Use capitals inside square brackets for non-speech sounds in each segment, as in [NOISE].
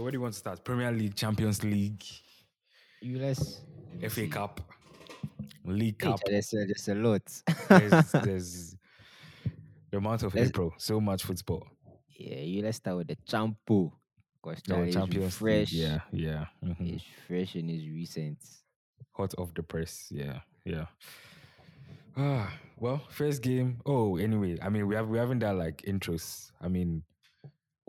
So where do you want to start? Premier League, Champions League, let's FA Cup, League Cup. there's a, there's a lot. There's, [LAUGHS] there's the month of Let's- April. So much football. yeah, you let's start with the Champo. Because is Champions fresh. League. Yeah, yeah. mhm. It's fresh and it's recent. Hot off the press. Yeah, yeah. Ah, [SIGHS] well, first game. Oh, anyway, I mean, we have we haven't done like intros. I mean,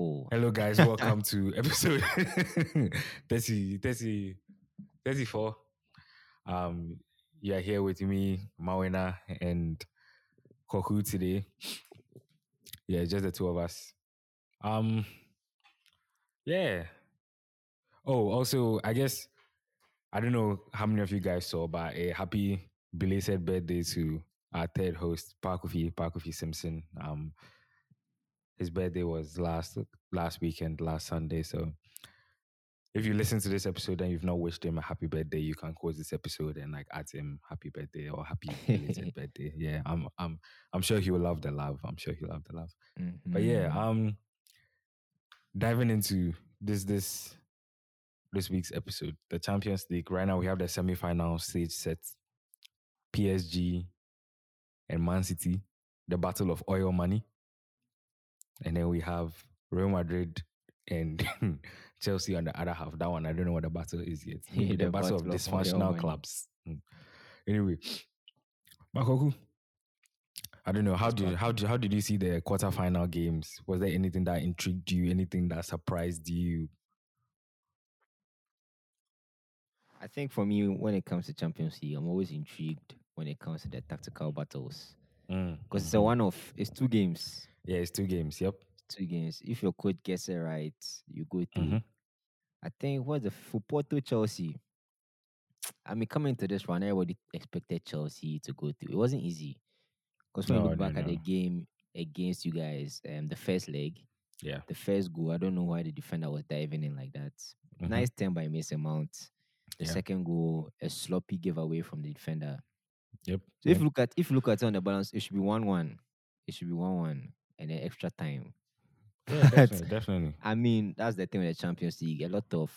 Oh, hello guys, [LAUGHS] welcome to episode [LAUGHS] 30, 30, 34. Um, you are here with me, Mawena, and Koku today. Yeah, just the two of us. Um, yeah. Oh, also, I guess I don't know how many of you guys saw, but a happy belated birthday to our third host, Parkofi, Parkofi Simpson. Um, his birthday was last last weekend, last Sunday. So if you listen to this episode and you've not wished him a happy birthday, you can quote this episode and like add him happy birthday or happy belated [LAUGHS] birthday. Yeah, I'm I'm I'm sure he will love the love. I'm sure he'll love the love. But yeah, mhm. um diving into this this this week's episode, the Champions League. Right now we have the semi-final stage set. PSG and Man City, the battle of oil money. And then we have Real Madrid and [LAUGHS] Chelsea on the other half. That one, I don't know what the battle is yet. [LAUGHS] The, The battle, of battle of oil dysfunctional clubs. Mm. Anyway, Makoku, I don't know. How did how did how did you see the quarterfinal games? Was there anything that intrigued you? Anything that surprised you? I think for me, when it comes to Champions League, I'm always intrigued when it comes to the tactical battles. Mm, Because it's a mhm. one of it's two games. Yeah, it's two games. Yep. Two games. If your coach gets it right, you go through. Mhm. I think what's the for Porto Chelsea. [TSK] I mean, coming to this one, everybody expected Chelsea to go through. It wasn't easy. Because when No, you look no, back at the game against you guys, um, the first leg, Yeah. the first goal, I don't know why the defender was diving in like that. Mhm. Nice turn by Mason Mount. The Yeah. second goal, a sloppy giveaway from the defender. Yep. So if you look at if you look at it on the balance, it should be one one. It should be one one and then extra time. Yeah, definitely, [LAUGHS] definitely. I mean, that's the thing with the Champions League. A lot of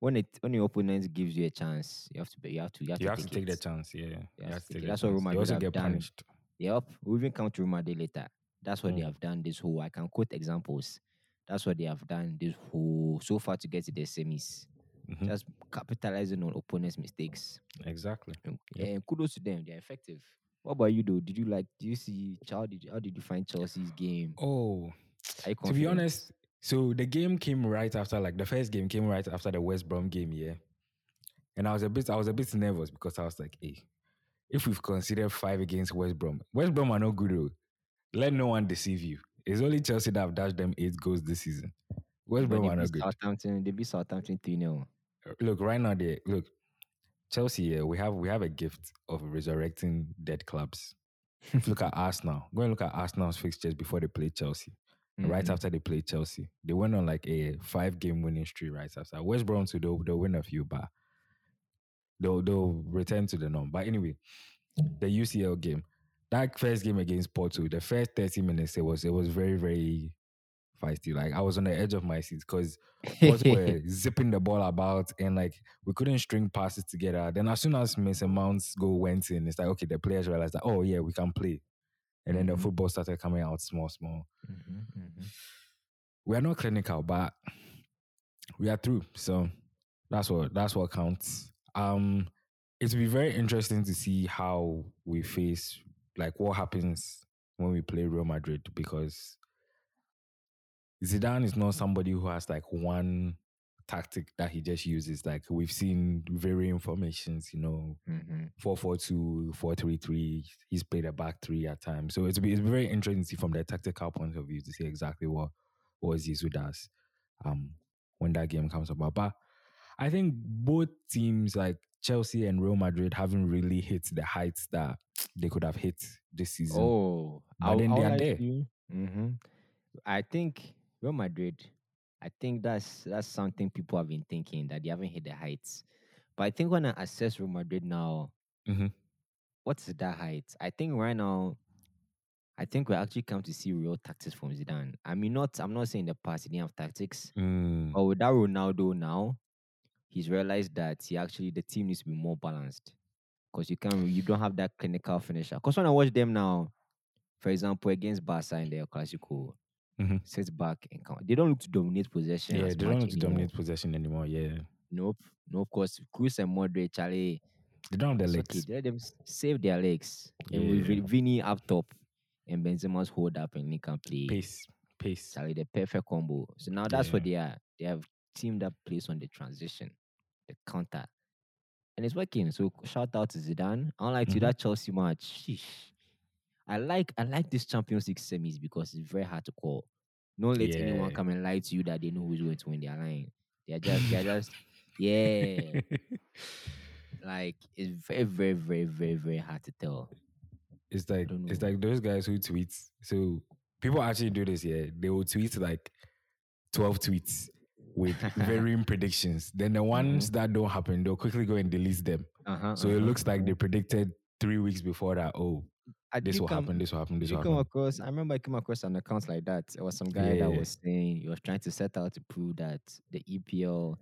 when it when your opponent gives you a chance, you have to be you have to you have You to have to take, take the chance. Yeah. You have to take the That's what. Roma You also get done. punished. Yep. We even come to Roma Day later. That's what they Mm. have done this whole. I can quote examples. That's what they have done this whole so far to get to the semis. Mhm. Just capitalizing on opponents' mistakes. Exactly. And, Yep. and kudos to them. They're effective. What about you though? Did you like do you see how did you, how did you find Chelsea's game? Oh, to be honest, so the game came right after, like the first game came right after the West Brom game, yeah. And I was a bit, I was a bit nervous because I was like, hey, if we've considered five against West Brom, West Brom are no good. oh. Let no one deceive you. It's only Chelsea that have dashed them eight goals this season. West Brom are not good. Southampton, they beat Southampton 3 0. Look, right now, they look Chelsea. Yeah, we have we have a gift of resurrecting dead clubs. If you look at [LAUGHS] Arsenal, go and look at Arsenal's fixtures before they played Chelsea. right mm-hmm. after they played Chelsea. They went on like a five game winning streak right after. West Brom too, they'll, they'll win a few, but they'll they'll return to the norm. But anyway, the UCL game, that first game against Porto, the first 30 minutes, it was it was very, very feisty. Like I was on the edge of my seat because Porto [LAUGHS] were zipping the ball about and like we couldn't string passes together. Then as soon as Mason Mount's goal went in, it's like okay, the players realized that oh yeah, we can play. And then Mhm. the football started coming out small, small Mhm, mhm. we are not clinical, but we are through. So that's what that's what counts. Um, it'll be very interesting to see how we face like what happens when we play Real Madrid because Zidane is not somebody who has like one tactic that he just uses. Like we've seen varying formations, you know, Mhm. 4-4-2, 4-3-3. He's played a back three at times. So it's it's very interesting to see from the tactical point of view to see exactly what, what Zizou does um, when that game comes about. But I think both teams, like Chelsea and Real Madrid, haven't really hit the heights that they could have hit this season. Oh, But then they are there. hmm I think Real Madrid. I think that's that's something people have been thinking that they haven't hit the heights. But I think when I assess Real Madrid now, Mhm. what's that height? I think right now I think we actually come to see real tactics from Zidane. I mean, not I'm not saying in the past he didn't have tactics, Mm, but with that Ronaldo now, he's realized that he actually the team needs to be more balanced because you can you don't have that clinical finisher. Because when I watch them now, for example, against Barca in their Clasico, Mhm. sits back and count. They don't look to dominate possession. yeah, they don't need to anymore. dominate possession anymore. Yeah, Nope. No, of course, Kroos and Modric, Charlie, they don't have the it's legs. okay. Let them save their legs. And with Yeah. Vin- Vini up top and Benzema's hold up and he can play. Pace, pace. Charlie, the perfect combo. So now that's what they are. They have team that plays on the transition, the counter. And it's working. So shout out to Zidane. Unlike to Mhm. that Chelsea match. Sheesh. I like I like this Champions League semis because it's very hard to call. Don't let anyone come and lie to you that they know who's going to win their line. They're just they're just [LAUGHS] yeah. [LAUGHS] Like it's very, very, very, very, very hard to tell. it's like it's like those guys who tweet. So people actually do this. Yeah, they will tweet like twelve tweets with [LAUGHS] varying predictions. Then the ones that don't happen, they'll quickly go and delete them. Uh-huh, So it uh-huh, looks like they predicted three weeks before that. Oh, this will come- happen. This will happen. This will you come happen. across I remember I came across an account like that. It was some guy Yeah. that was saying he was trying to set out to prove that the EPL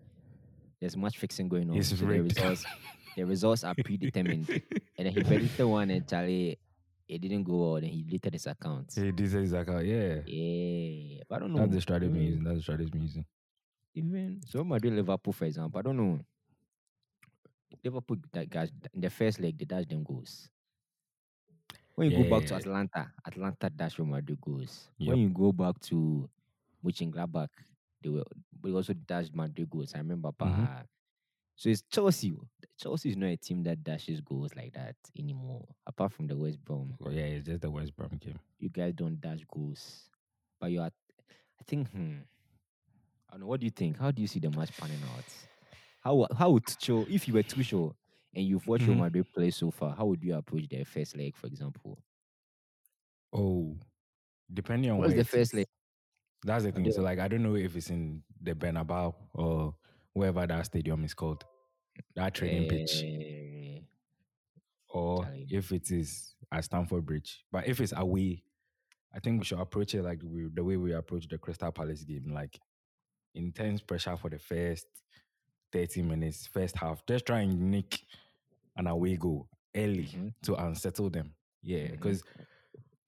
there's much fixing going on. It's so the results the results are predetermined. [LAUGHS] and then he predicted one and Charlie it didn't go well, then he deleted his account. He deleted his account, yeah. Yeah. But I don't know. That's the strategy even- mm. using. That's the strategy using. even so Madrid Liverpool, for example, I don't know. Liverpool that guys in the first leg they dash them goals. When you go back to Atalanta, Atalanta dash Real Madrid goals. Yup. When you go back to Mönchengladbach, they were they also dashed Madrid goals. I remember. Mhm. bah. So it's Chelsea. Chelsea is not a team that dashes goals like that anymore. Apart from the West Brom, Well, yeah, it's just the West Brom game. you guys don't dash goals. But you are, I think, hmm, I don't know. What do you think? How do you see the match panning out? How how would Tuchel, if you were Tuchel and you've watched Real Mhm. Madrid play so far, how would you approach their first leg, for example? Oh, depending on What's the first leg? That's the thing. So, like, I don't know if it's in the Bernabeu or wherever that stadium is called, that training pitch, Eh, or if it is at Stamford Bridge. But if it's away, I think we should approach it like we, the way we approach the Crystal Palace game, like intense pressure for the first 30 minutes, first half. Just try and nick an away goal early Mhm. to unsettle them. Yeah, because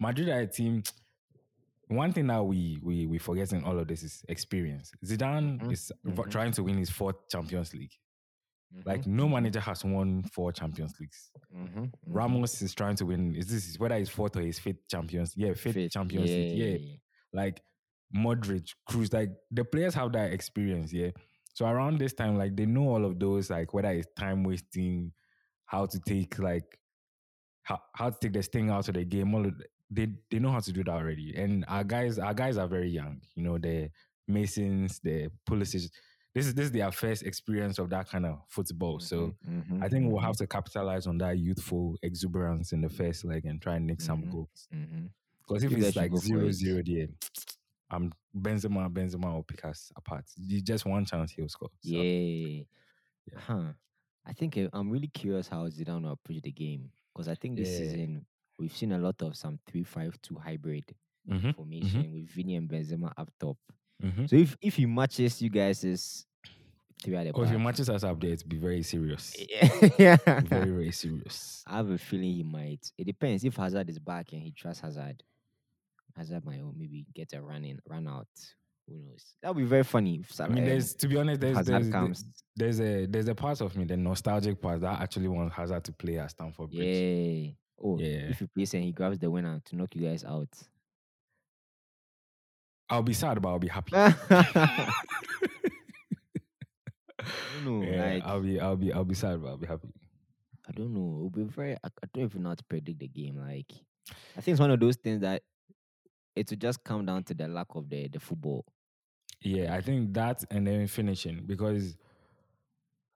Madrid are a team. One thing that we we we forget in all of this is experience. Zidane Mhm, is mhm. trying to win his fourth Champions League. Like Mhm, no manager has won four Champions Leagues. mhm, mhm. Ramos is trying to win. Is this whether his fourth or his fifth Champions? Yeah, fifth Fifth, Champions League. Yeah, like Modric, Kroos, like the players have that experience, yeah. So around this time, like they know all of those, like whether it's time wasting, how to take like how, how to take the sting out of the game. All of they they know how to do that already. And our guys, our guys are very young. You know, the Masons, the Pulisic. This is this is their first experience of that kind of football. So Mhm, mhm, I think we'll mhm, have to capitalize on that youthful exuberance in the first leg and try and nick some Mhm. goals. mhm. Because if guys it's like for zero there, I'm Benzema, Benzema will pick us apart. Just one chance he'll score. So, Yeah. Yeah. Huh. I think uh, I'm really curious how Zidane will approach the game because I think this Yeah. season we've seen a lot of some three-five-two hybrid Mhm, formation with Vinny and Benzema up top. mhm. So if if he matches you guys is three at the Or if he matches us up there, it's be very serious. yeah. [LAUGHS] very, very serious. I have a feeling he might. It depends if Hazard is back and he trusts Hazard. Hazard might maybe get a run in, run out. Who knows? That would be very funny. If I mean, um, there's to be honest, there's there's, comes. there's a there's a part of me, the nostalgic part that actually wants Hazard to play at Stamford Bridge. Yeah. Oh, Yeah. if he plays and he grabs the winner to knock you guys out. I'll be sad, but I'll be happy. [LAUGHS] I don't yeah, like, I'll be I'll be I'll be sad, but I'll be happy. I don't know. It'll be very. I, I don't even know how to predict the game. Like, I think it's one of those things that it will just come down to the lack of the the football. Yeah, I think that and then finishing because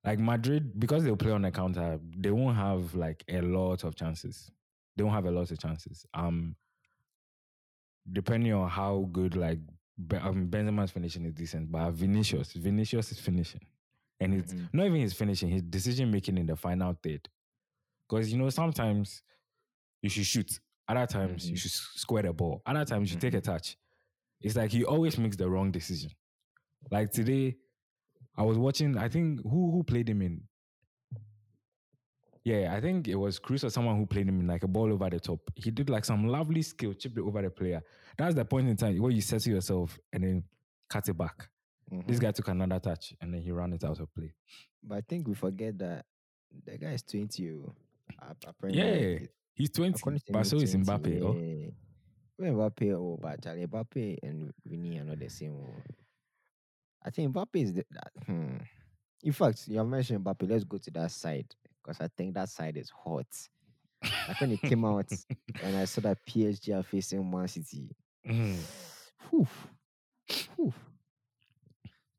like Madrid, because they'll play on the counter, they won't have like a lot of chances. They won't have a lot of chances. Um depending on how good like Be- um, Benzema's finishing is decent, but Vinicius, Vinicius is finishing. And it's Mhm. not even his finishing, his decision making in the final third. Because you know, sometimes you should shoot Other times you Mhm. should square the ball. Other times you should take a touch. It's like he always makes the wrong decision. Like today, I was watching. I think who who played him in. Yeah, I think it was Kroos or someone who played him in like a ball over the top. He did like some lovely skill, chipped it over the player. That's the point in time where you settle yourself and then cut it back. This Mhm. guy took another touch and then he ran it out of play. But I think we forget that the guy is 20. oh. Apparently, Yeah, he's 20, according but so is 20, Mbappe. Oh. Mbappe, oh, but Charlie Mbappe and Vinny are not the same. oh. I think Mbappe is the, that, hmm. In fact, you have mentioned Mbappe. Let's go to that side because I think that side is hot. Like when it came out [LAUGHS] and I saw that PSG are facing Man City. Whew. Whew.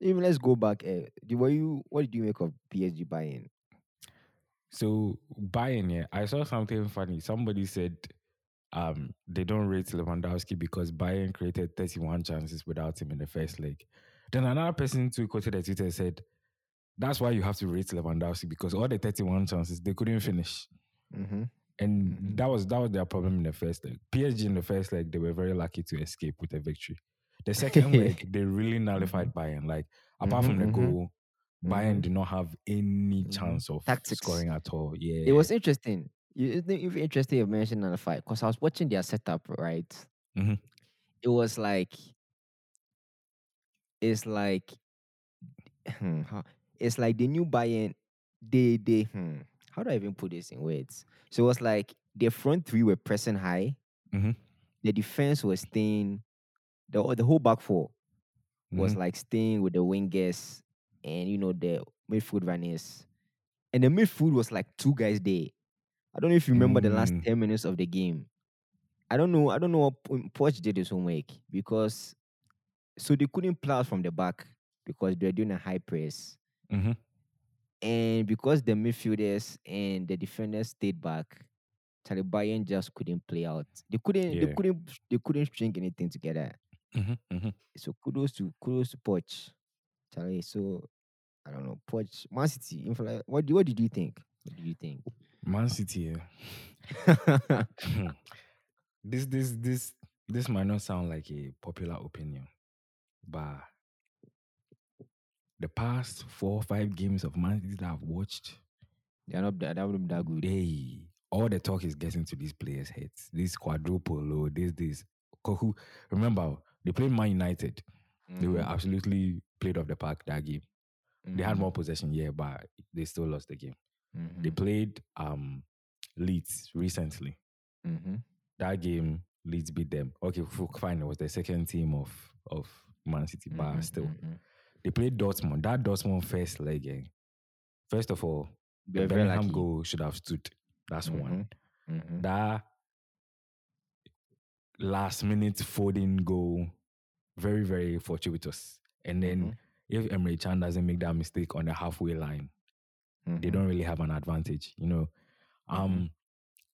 Even let's go back. Uh, were you? What did you make of PSG buying? So Bayern, yeah, I saw something funny. Somebody said um they don't rate Lewandowski because Bayern created 31 chances without him in the first leg. Then another person too quoted a Twitter said, That's why you have to rate Lewandowski because all the 31 chances they couldn't finish. Mm-hmm. And Mhm. that was that was their problem in the first leg. PSG in the first leg, they were very lucky to escape with a victory. The second [LAUGHS] leg, they really nullified Bayern. Like apart from the Mhm, mhm. goal, Bayern did not have any Mhm. chance of Tactics. scoring at all. Yeah. It was interesting. You, it's even interesting you mentioned on the fight because I was watching their setup, right? Mhm. It was like, it's like, hmm, it's like the new Bayern. They they hmm, how do I even put this in words? So it was like the front three were pressing high. Mhm. The defense was staying. The the whole back four was Mhm. like staying with the wingers and you know the midfield runners. And the midfield was like two guys there. I don't know if you remember the last Mm. 10 minutes of the game. I don't know. I don't know what Poch did his homework because so they couldn't play out from the back because they're doing a high press. Mhm. And because the midfielders and the defenders stayed back, Taliban just couldn't play out. They couldn't they couldn't they couldn't string anything together. Mhm. Mhm. So kudos to kudos to Poch. Charlie. So I don't know. Poch Man City. What do what did you think? What do you think? Man City. Yeah. [LAUGHS] [LAUGHS] this this this this might not sound like a popular opinion, but the past four or five games of Man City that I've watched, They're not that, they're that good. they all the talk is getting to these players' heads. This quadruple or this this. Remember they played Man United. They were Mhm, absolutely played off the park that game. They had mhm, more possession, yeah, but they still lost the game. They mhm, played um Leeds recently. mhm. That game, Leeds beat them. Okay, fine. It was the second team of of Man City, but Mhm, still, mhm. they played Dortmund. That Dortmund first leg, eh, first of all, the They're Bellingham lucky. goal should have stood. That's one. That last minute folding goal, very very fortuitous. And then Mhm. if Emre Can doesn't make that mistake on the halfway line, they Mhm. don't really have an advantage. You know, um,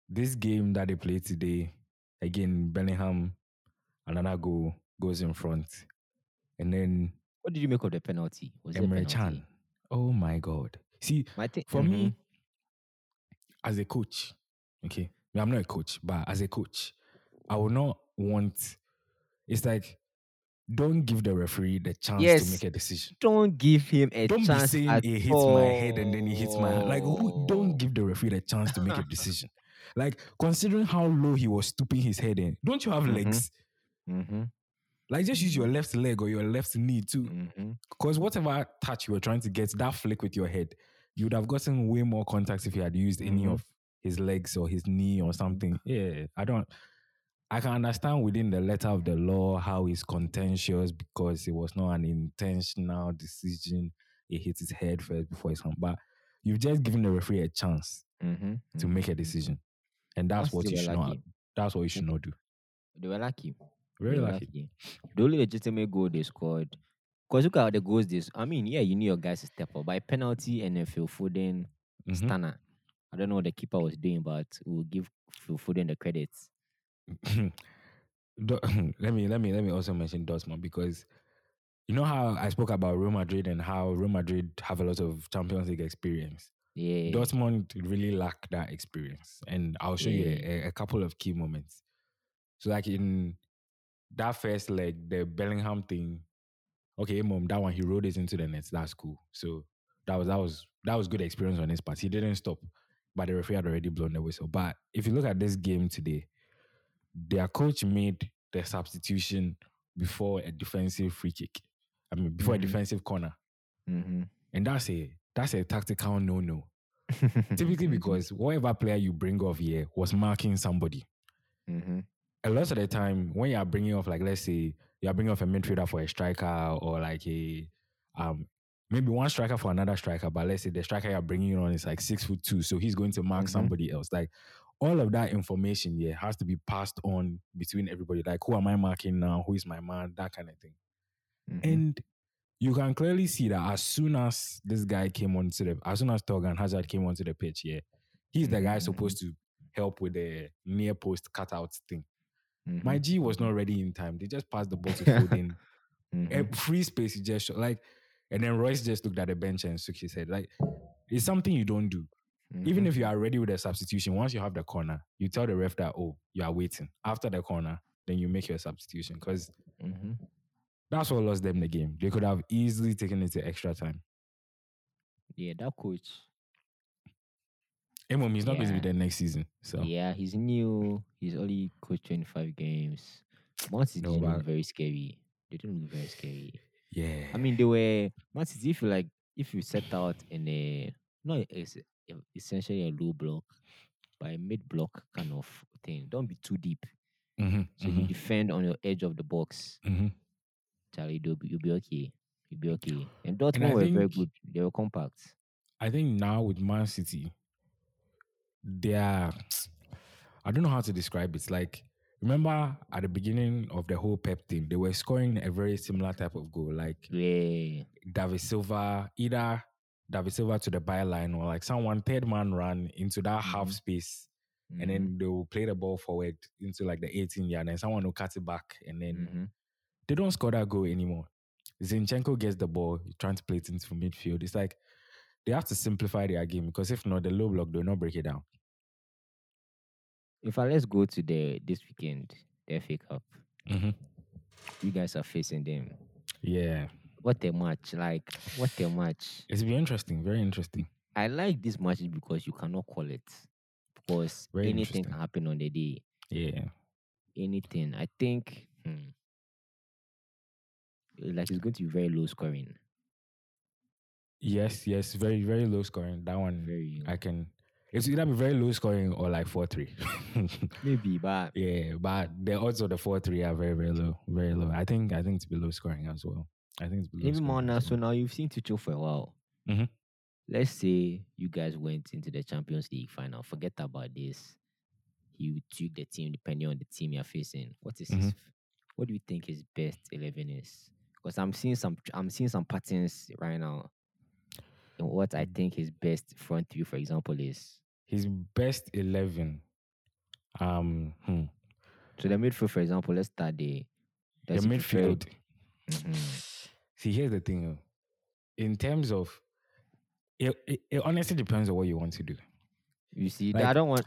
this game that they played today, again, Bellingham, another goal goes in front, and then What did you make of the penalty? Was Emre penalty? Chan. Oh my God! See, My for me, mhm. as a coach, okay, I'm not a coach, but as a coach, I would not want. It's like, don't give the referee the chance to make a decision. don't give him a Don't be chance saying at it hits my head and then he hits my hand. Like, who, don't give the referee the chance to make a decision. [LAUGHS] like, considering how low he was stooping his head in, don't you have Mhm. legs? Mhm, Like, just use your left leg or your left knee too. mhm. Because whatever touch you were trying to get, that flick with your head, you would have gotten way more contact if he had used any Mhm. of his legs or his knee or something. Yeah, I don't. I can understand within the letter of the law how it's contentious because it was not an intentional decision. It hit his head first before his hand. But you've just given the referee a chance Mhm, to mhm, make a mhm. decision. And that's Man what you should not that's what you should not do. They were lucky. Very were lucky. The only legitimate goal they scored. Because look at the goals this. I mean, yeah, you need your guys to step up. By penalty and then Phil Foden, Mhm. Stunner. I don't know what the keeper was doing, but we'll give Phil Foden the credits. [LAUGHS] [LAUGHS] Let me let me let me also mention Dortmund because you know how I spoke about Real Madrid and how Real Madrid have a lot of Champions League experience. Yeah. Dortmund really lack that experience, and I'll show you a, a couple of key moments. So like in that first leg, the Bellingham thing, okay, mom, that one he rode it into the nets. That's cool. So that was that was that was good experience on his part. He didn't stop, but the referee had already blown the whistle. But if you look at this game today, their coach made the substitution before a defensive free kick. I mean, before Mhm. a defensive corner, Mm-hmm. and that's a that's a tactical no no. [LAUGHS] Typically, because whatever player you bring off here was marking somebody. hmm a lot of the time when you are bringing off like let's say you are bringing off a midfielder for a striker or like a um maybe one striker for another striker but let's say the striker you're bringing on is like six foot two so he's going to mark Mhm. somebody else like all of that information yeah has to be passed on between everybody like who am i marking now who is my man that kind of thing Mm-hmm. and you can clearly see that as soon as this guy came onto the as soon as Torgan Hazard came onto the pitch yeah he's the guy Mhm. supposed to help with the near post cutout thing Mm-hmm. my G was not ready in time. They just passed the ball to [LAUGHS] Foden. Mhm. Eh, free space, just. Like, and then Reus just looked at the bench and shook his head. Like, it's something you don't do. Even Mhm. if you are ready with a substitution, once you have the corner, you tell the ref that, oh, you are waiting. After the corner, then you make your substitution. Because Mhm. that's what lost them the game. They could have easily taken it to extra time. yeah, that coach. Emom, he's not going to be there next season. So, Yeah, he's new. He's only coached 25 games. City No, didn't look very scary. They didn't look very scary. yeah. I mean, they were Man City. If you like, if you set out in a not essentially a low block, but a mid block kind of thing. Don't be too deep. Mhm, So you mhm, defend on your edge of the box. mhm. Charlie, you'll be, you'll be okay. You'll be okay. And Dortmund I were very good. They were compact. I think now with Man City, they are. I don't know how to describe it. It's like remember at the beginning of the whole Pep thing, they were scoring a very similar type of goal, like Yeah. David Silva, either David Silva to the byline or like someone third man run into that half Mhm. space, and Mhm, then they will play the ball forward into like the 18 yard, and someone will cut it back, and then mhm. they don't score that goal anymore. Zinchenko gets the ball, he's trying to play it into midfield. It's like they have to simplify their game because if not, the low block they'll not break it down. In fact, let's go to the this weekend, the FA Cup. Mm-hmm. You guys are facing them. Yeah, What a match! Like what a match! it's been interesting, very interesting. I like this matches because you cannot call it because Very anything can happen on the day. Yeah, Anything. I think. Hmm, like it's going to be very low scoring. yes, yes, very very low scoring. That one Very I can. It's either be very low scoring or like four three. [LAUGHS] maybe, but yeah, but the odds of the four three are very very low, very low. I think I think it's be low scoring as well. I think it's below. even more now. So now you've seen Tuchel for a while. Mhm. Let's say you guys went into the Champions League final. Forget about this. You took the team depending on the team you're facing. What is his, Mhm. what do you think his best eleven is? Because I'm seeing some I'm seeing some patterns right now. And what I think his best front three, for example, is his best eleven. Um, hmm. so the midfield, for example, let's start the Does he midfield. Mhm. See, here's the thing. oh. In terms of, it, it, it honestly depends on what you want to do. You see, Like- I don't want.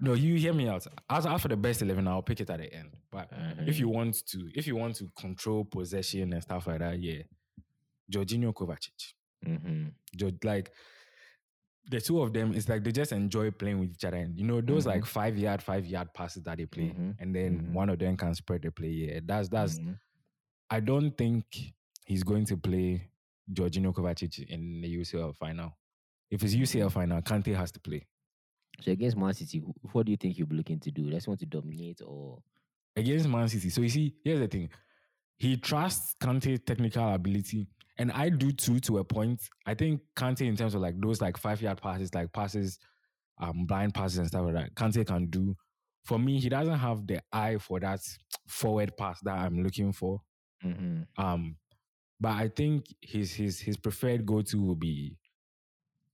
No, you hear me out. As after the best eleven, I'll pick it at the end. But if you Uh-huh. want to, if you want to control possession and stuff like that, yeah, Jorginho Kovacic. hmm Jo- like the two of them, it's like they just enjoy playing with each other. And you know, those Mhm. like five yard, five yard passes that they play, Mhm. and then Mhm. one of them can spread the play. Yeah, that's that's. I don't think he's going to play Jorginho Kovacic in the UCL final. If it's UCL final, Kante has to play. So against Man City, what do you think he'll be looking to do? Does he want to dominate or? against Man City. So you see, here's the thing. He trusts Kante's technical ability. And I do too to a point. I think Kante in terms of like those like five yard passes, like passes, um, blind passes and stuff like that, Kante can do. For me, he doesn't have the eye for that forward pass that I'm looking for. Mm-hmm. Um, but I think his his his preferred go to will be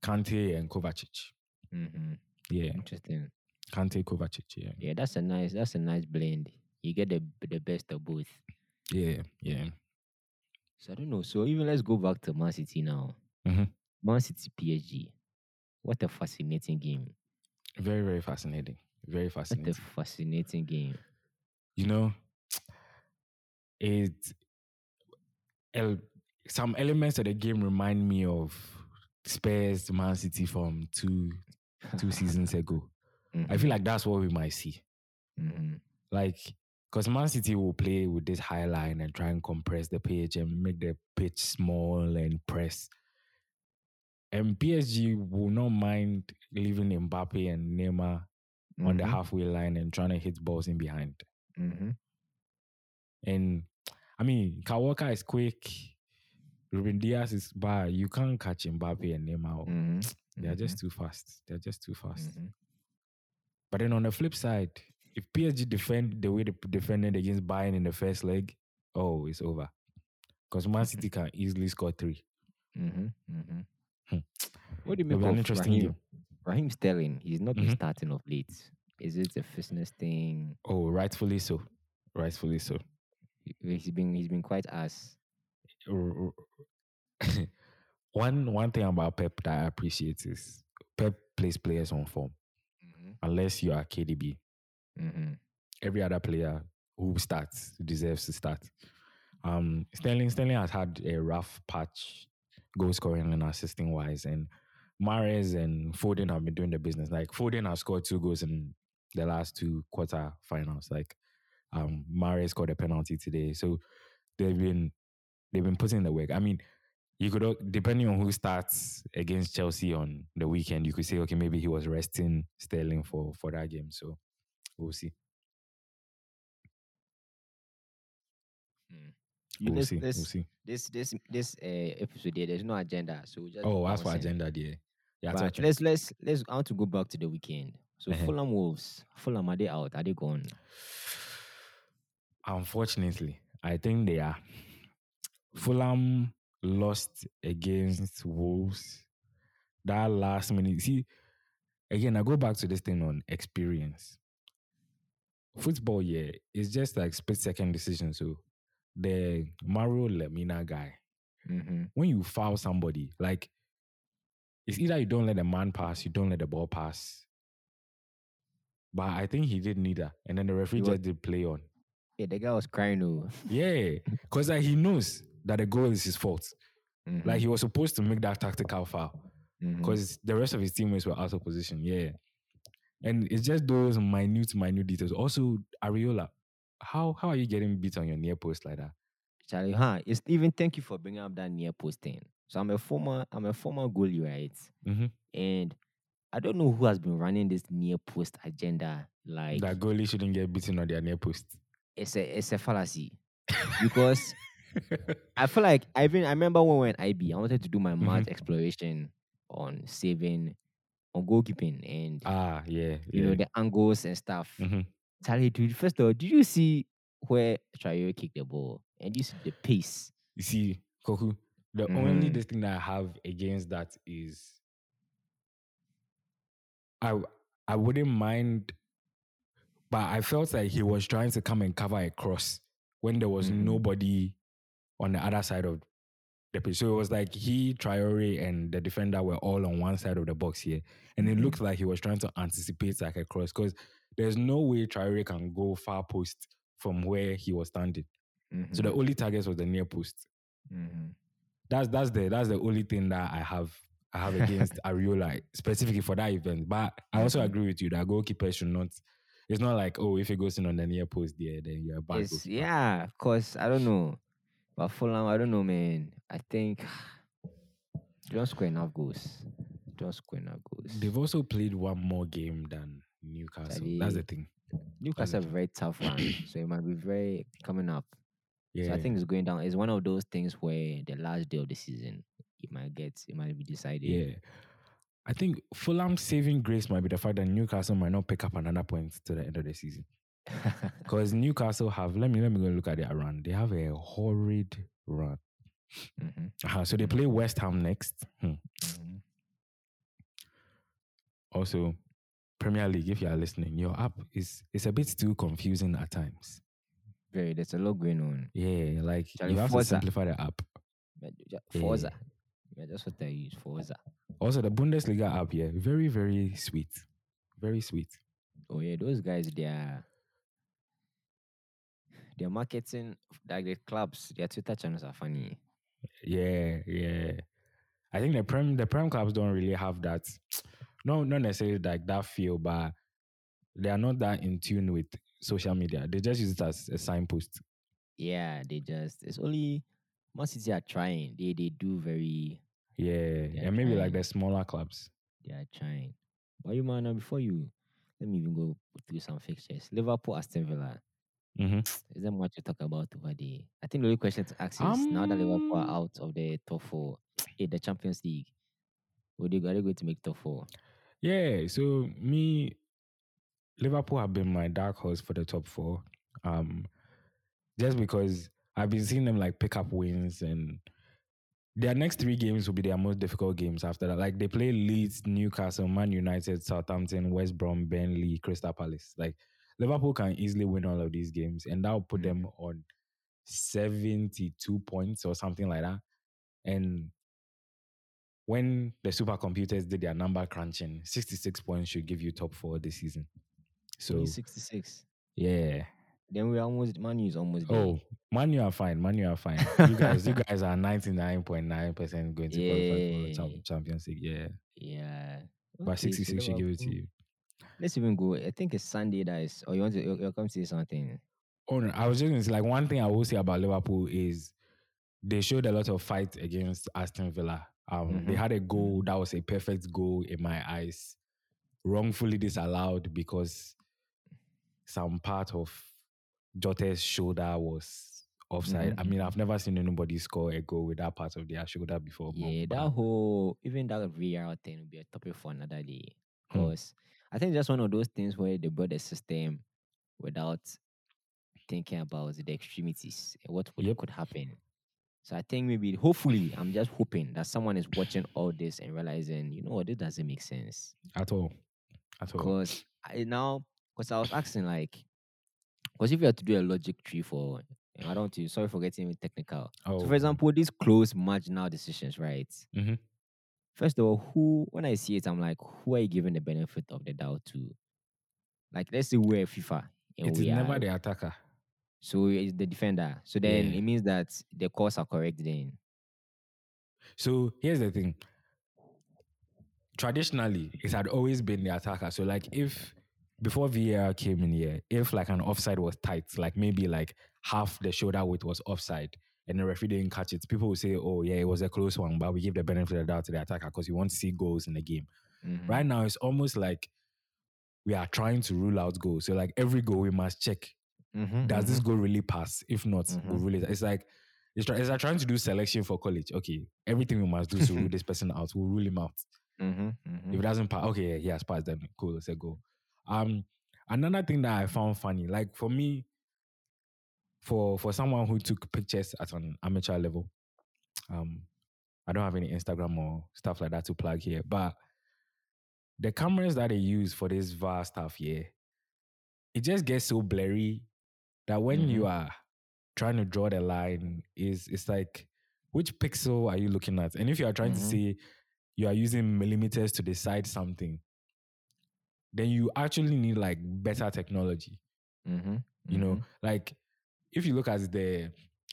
Kante and Kovacic. Mm-hmm. Yeah, Interesting. Kante Kovacic. Yeah, Yeah, that's a nice. That's a nice blend. You get the the best of both. yeah, yeah. So I don't know. So even let's go back to Man City now. Mhm. Man City PSG. What a fascinating game. Very very fascinating. Very What a fascinating. fascinating game. you know, it el- some elements of the game remind me of Spurs Man City from two two seasons ago. [LAUGHS] I feel like that's what we might see. hmm Like, because Man City will play with this high line and try and compress the pitch and make the pitch small and press. And PSG will not mind leaving Mbappe and Neymar on the halfway line and trying to hit balls in behind. hmm And I mean, Kawaka is quick. Ruben Dias is bad. You can't catch Mbappe and Neymar. hmm They're just too fast. They're just too fast. Mhm. But then on the flip side, if PSG defend the way they defended against Bayern in the first leg, oh, it's over. Because Man City can easily score three. hmm hmm Hmm. What do you It'll make be an of interesting Raheem? game. Raheem Sterling, he's not been Mhm. starting of late. Is it a fitness thing? Oh, rightfully so. Rightfully so. He- He's been he's been quite ass. [LAUGHS] One one thing about Pep that I appreciate is Pep plays players on form. hmm Unless you are KDB, hmm every other player who starts deserves to start. Um, Sterling Sterling has had a rough patch, goal scoring and assisting wise, and Mahrez and Foden have been doing the business. Like Foden has scored two goals in the last two quarter finals. Like um, Mahrez scored a penalty today, so they've been they've been putting in the work. I mean, you could al- depending on who starts against Chelsea on the weekend, you could say okay maybe he was resting Sterling for for that game. So we'll see. You We'll this, see. this, we'll see. this this this uh, episode here, there's no agenda, so just Oh, as for agenda, there. Yeah, But touch on. let's let's let's I want to go back to the weekend. So Uh-huh. Fulham Wolves, Fulham are they out? Are they gone? Unfortunately, I think they are. Fulham lost against Wolves. That last minute. See, again, I go back to this thing on experience. Football, yeah, it's just like split second decision. So the Mario Lemina guy, Mm-hmm. when you foul somebody, like it's either you don't let the man pass, you don't let the ball pass. But I think he did neither. And then the referee just did play on. Yeah, the guy was crying. Oh, [LAUGHS] Yeah. Because like, he knows that the goal is his fault. Mhm, Like he was supposed to make that tactical foul. Because the rest of his teammates were out of position. Yeah. And it's just those minute, minute details. Also, Areola, how how are you getting beat on your near post like that? Charlie, huh? It's even thank you for bringing up that near post thing. So I'm a former I'm a former goalie, right? Mm-hmm. And I don't know who has been running this near post agenda. Like That goalie shouldn't get beaten on their near post. It's a it's a fallacy [LAUGHS] because I feel like I even I remember when we were in IB, I wanted to do my math Mhm. exploration on saving on goalkeeping and ah, yeah. you yeah. know the angles and stuff. Mhm. Charlie, dude, first of all, did you see where Traore kicked the ball? And you see the pace. You see, Koku, the only Mhm. this thing that I have against that is I I wouldn't mind, but I felt like he was trying to come and cover a cross when there was Mhm. nobody on the other side of the pitch. So it was like he, Traore, and the defender were all on one side of the box here. And it Mhm. looked like he was trying to anticipate like a cross because there's no way Traore can go far post from where he was standing. So the Mhm, only target was the near post. mhm. That's that's the that's the only thing that I have I have [LAUGHS] against Areola specifically for that event. But I also Mhm. agree with you that goalkeeper should not. It's not like oh if it goes in on the near post there then you're a bad. It's, yeah, of course. I don't know. But Fulham, I don't know, man. I think [SIGHS] they don't score enough goals. They don't score enough goals. They've also played one more game than Newcastle. That's the thing. Newcastle very tough one, [CLEARS THROAT] so it might be very coming up. Yeah. So I think it's going down. It's one of those things where the last day of the season, it might get, it might be decided. yeah. I think Fulham's saving grace might be the fact that Newcastle might not pick up another point to the end of the season. [LAUGHS] Because Newcastle have let me let me go look at their run. They have a horrid run. hmm Uh-huh. So they play West Ham next. Hmm. hmm Also, Premier League, if you are listening, your app is is a bit too confusing at times. Very. There's a lot going on. Yeah, like you have Forza. to simplify the app. Ju- Yeah. Yeah, that's what I use. Forza. Also, the Bundesliga app, yeah, very very sweet, very sweet. Oh yeah, those guys they are their marketing, like the clubs, their Twitter channels are funny. Yeah, yeah. I think the prem the prem clubs don't really have that. No, not necessarily like that feel, but they are not that in tune with social media. They just use it as a signpost. Yeah, they just it's only Man City are trying. They they do very Yeah, and maybe like the smaller clubs. they are trying. But you man, now before you let me even go through some fixtures. Liverpool, Aston Villa. Mm-hmm. Is there much to talk about over there? I think the only question to ask is now that Liverpool Um, are out of the top four, in the Champions League, would they, are they going to make top four? Yeah, so me, Liverpool have been my dark horse for the top four. Um, just because I've been seeing them like pick up wins and their next three games will be their most difficult games after that. Like they play Leeds, Newcastle, Man United, Southampton, West Brom, Burnley, Crystal Palace. Like Liverpool can easily win all of these games, and that will put them mm. on 72 points or something like that. And when the supercomputers did their number crunching, 66 points should give you top four this season. So 66. yeah. Then we almost Manu is almost there. Oh, Man, you are fine. Man, you are fine. You guys, you [LAUGHS] guys are 99.9% going to qualify for Yeah. Cham- Champions League. Yeah. yeah. But Okay, 66 should give it to you. Let's even go. I think it's Sunday that is. Or you want to? You, you come say something? Oh, no, I was just going to say, like, one thing I will say about Liverpool is they showed a lot of fight against Aston Villa. Um, They Mhm. had a goal that was a perfect goal in my eyes, wrongfully disallowed because some part of Jota's shoulder was offside. I Mhm, mean, I've never seen anybody score a goal with that part of their shoulder before. Yeah, but- that whole even that VR thing will be a topic for another day. Hmm. Because I think that's one of those things where they build a system without thinking about the extremities and what Yep. could happen. So I think maybe, hopefully, I'm just hoping that someone is watching all this and realizing, you know what, this doesn't make sense. at all. At all. Because I now, because I was asking like, because if you have to do a logic tree for, I don't want to, sorry for getting technical. Oh, So, for example, these close marginal decisions, right? Mhm. First of all, who when I see it, I'm like, who are you giving the benefit of the doubt to? Like, let's say we're FIFA it is we never are, the attacker. so it's the defender. So then Yeah. it means that the calls are correct. Then So here's the thing. Traditionally, it had always been the attacker. So like if before VAR came in here, if like an offside was tight, like maybe like half the shoulder width was offside and the referee didn't catch it, people would say, Oh yeah, it was a close one, but we give the benefit of the doubt to the attacker because you want to see goals in the game. Mhm. Right now it's almost like we are trying to rule out goals. So like every goal we must check Mhm, does this mhm. goal really pass? If not, we'll Mhm. rule it. It's like it's, try, it's like trying to do selection for college. Okay, everything we must do to rule [LAUGHS] this person out, we'll rule him out. Mhm, mhm. If it doesn't pass, okay, yeah, he has passed. Then cool, it's a go. Um, another thing that I found funny, like for me, for for someone who took pictures at an amateur level, um, I don't have any Instagram or stuff like that to plug here, but the cameras that they use for this VAR stuff here, it just gets so blurry that when you are trying to draw the line, is it's like which pixel are you looking at? And if you are trying to Mhm. say you are using millimeters to decide something, then you actually need like better technology. Mhm, You know, mhm. like if you look at the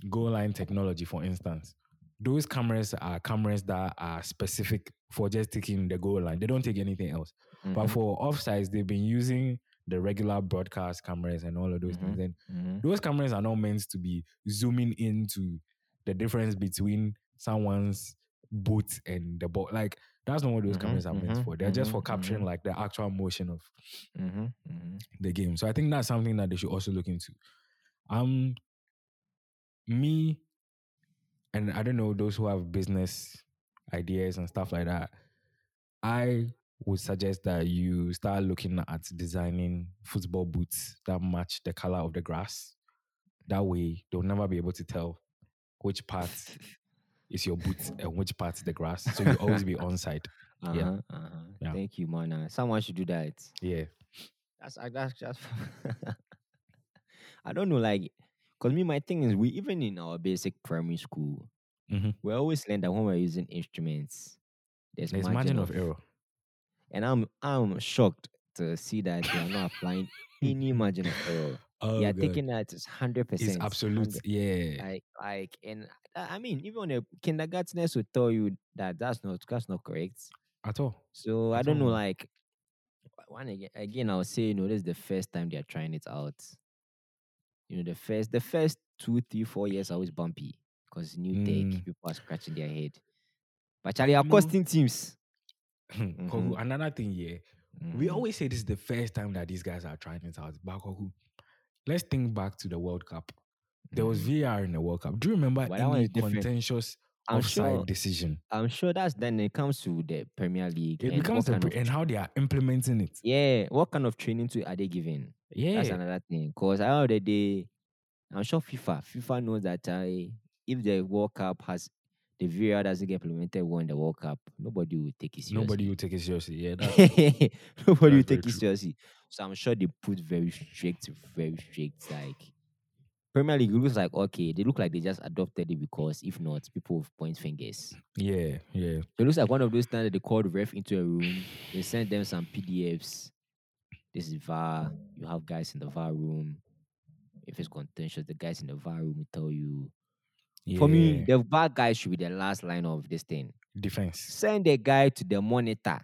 goal line technology, for instance, those cameras are cameras that are specific for just taking the goal line. They don't take anything else. But Mhm, for offsides, they've been using the regular broadcast cameras and all of those things. And mhm. those cameras are not meant to be zooming into the difference between someone's boot and the ball. Like that's not what those Mhm, cameras are meant mhm, for. They're just for mhm, capturing like the actual motion of the game. So I think that's something that they should also look into. Um, me, and I don't know those who have business ideas and stuff like that. I would suggest that you start looking at designing football boots that match the color of the grass. That way, they'll never be able to tell which part [LAUGHS] [LAUGHS] is your boot and which part the grass. So you always be onside. Yeah. Uh-huh, uh-huh. Yeah. Thank you, man. Uh, Someone should do that. Yeah. That's that's just. [LAUGHS] I don't know, like, cause me, my thing is, we even in our basic primary school, Mhm. we always learn that when we're using instruments, there's, There's margin of error. and I'm I'm shocked to see that they are not applying any margin of error. Oh, yeah, taking that is hundred percent. It's absolute. Yeah. Like, like, and I mean, even a kindergartners will tell you that that's not that's not correct. At all. So I don't know, like one again, again, I'll say, you know, this is the first time they're trying it out. You know, the first the first two, three, four years are always bumpy because new Mm. tech, people are scratching their head. But Charlie are costing teams. [LAUGHS] Mhm. Another thing, yeah. We Mhm. always say this is the first time that these guys are trying it out. But let's think back to the World Cup. There was Mhm. VAR in the World Cup. Do you remember that any contentious I'm offside sure decision? I'm sure that's then it comes to the Premier League. It and becomes the pre- and how they are implementing it. yeah, what kind of training to are they giving? Yeah. That's another thing. Because at the end of the day, I'm sure FIFA, FIFA knows that uh, if the World Cup has the VAR doesn't get implemented well in the World Cup, nobody will take it seriously. Nobody will take it seriously. Yeah, [LAUGHS] nobody will take it true. seriously. So I'm sure they put very strict, very strict. Like Premier League looks like okay, they look like they just adopted it because if not, people point fingers. yeah, yeah. It looks like one of those times that they called ref into a room, they sent them some PDFs. This is VAR. You have guys in the VAR room. If it's contentious, the guys in the VAR room will tell you. yeah. For me, the VAR guy should be the last line of this thing. defense. Send the guy to the monitor.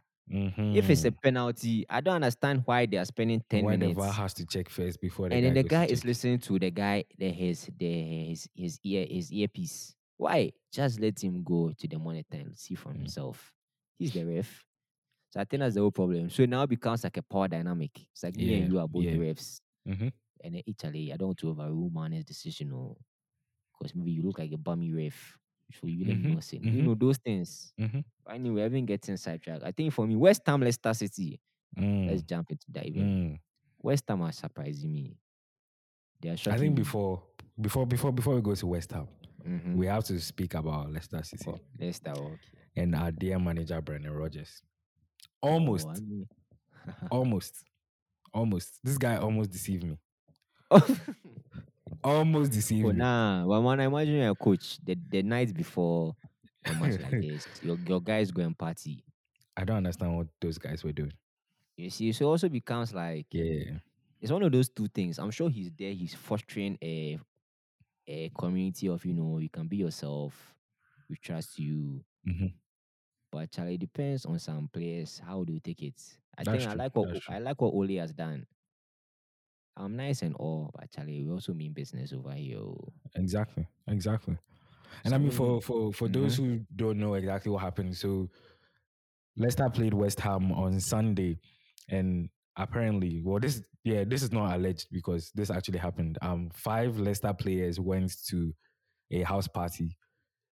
If it's a Mhm. penalty, I don't understand why they are spending 10 why minutes. VAR has to check first before the and then the guy is check. listening to the guy, the his the his his ear his earpiece. Why? Just let him go to the monitor and see for Mm. himself. He's the ref. So I think that's the whole problem. So it now becomes like a power dynamic. It's like me and you are both yeah. refs. Mhm. And then Italy, I don't want to overrule Mane's decision because maybe you look like a bummy ref. So you Mhm, know sin. You mhm. know those things. Mhm. But anyway, I've been getting sidetracked. I think for me, West Ham, Leicester City. Let's Mm, jump into that even. mm. West Ham are surprising me. They are shocking I think before before before before we go to West Ham, Mhm. we have to speak about Leicester City Oh, Leicester, okay. and our dear manager Brendan Rodgers. Almost, Oh, I mean- almost, almost. This guy almost deceived me. [LAUGHS] Almost deceived oh, me. nah. But when I imagine you're a coach, the, the night before a match like [LAUGHS] this, your, your guys go and party. I don't understand what those guys were doing. You see, so it also becomes like Yeah, it's one of those two things. I'm sure he's there, he's fostering a a community of, you know, you can be yourself, we trust you. Mhm. But Charlie, it depends on some players. How do you take it? I That's think I like what that's. I like what Ole has done. I'm nice and all, but Charlie, we also mean business over here. exactly, exactly. And I mean, So, for for for those who don't know exactly what happened, so Leicester played West Ham on Sunday, and apparently, well, this yeah, this is not alleged because this actually happened. Um, five Leicester players went to a house party,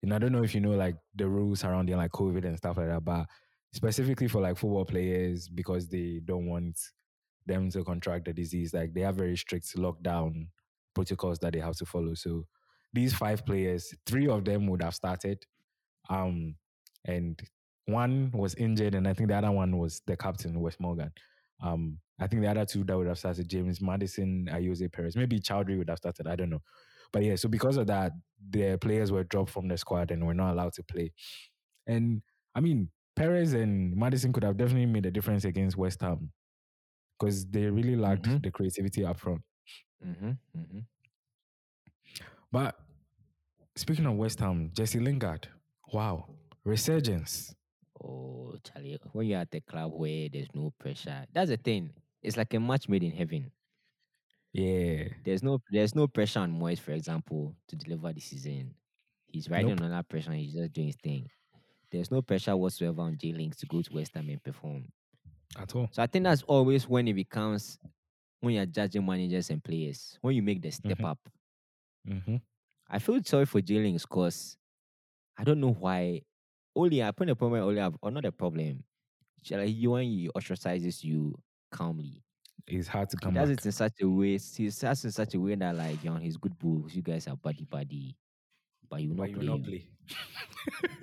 and I don't know if you know like the rules surrounding like COVID and stuff like that, but specifically for like football players because they don't want them to contract the disease, like they have very strict lockdown protocols that they have to follow. So these five players, three of them would have started. Um, and one was injured, and I think the other one was the captain, Wes Morgan. Um, I think the other two that would have started, James Maddison, Ayose Perez. Maybe Choudhury would have started. I don't know. But yeah, so because of that, the players were dropped from the squad and were not allowed to play. And I mean, Perez and Maddison could have definitely made a difference against West Ham because they really lacked Mhm. the creativity up front. Mhm, mhm. But speaking of West Ham, Jesse Lingard, wow, resurgence. Oh, Charlie, when you're at a club where there's no pressure, that's the thing. It's like a match made in heaven. Yeah, There's no there's no pressure on Moyes, for example, to deliver the season. He's riding Nope. on that pressure. and He's just doing his thing. There's no pressure whatsoever on J Links to go to West Ham and perform. At all. So I think that's always when it becomes when you're judging managers and players. When you make the step Mhm. up. hmm I feel sorry for J because I don't know why. Only I put the problem only have or not a problem. Like you when he ostracizes you calmly. It's hard to He come does back. it in such a way. He does it in such a way that like you're on his good books. You guys are buddy buddy, but you not you play. not play.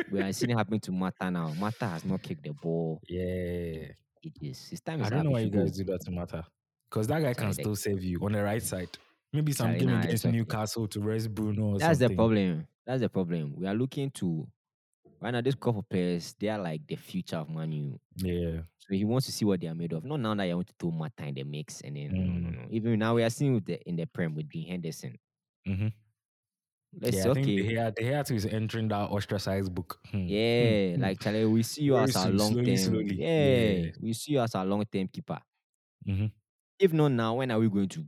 We are seeing it [LAUGHS] happen to Mata now. Mata has not kicked the ball. Yeah. It is his time is I don't know why you guys do that to Mata. Because that guy can still save you on the right side. Maybe some game nah, against. Newcastle to rest Bruno or That's the problem. That's the problem. We are looking to right now, this couple players, they are like the future of Man U. Yeah. So he wants to see what they are made of. Not now that you want to throw Mata in the mix, and then no, no, Mm. no. Even now we are seeing with the in the Prem with Dean Henderson. Mhm. Let's yeah, I think okay, De Gea, too is entering that ostracized book. Hmm. Yeah, Hmm. like Charlie, we see you Very as a long term. Yeah, Yeah. we see you as a long term keeper. Mhm. If not now, when are we going to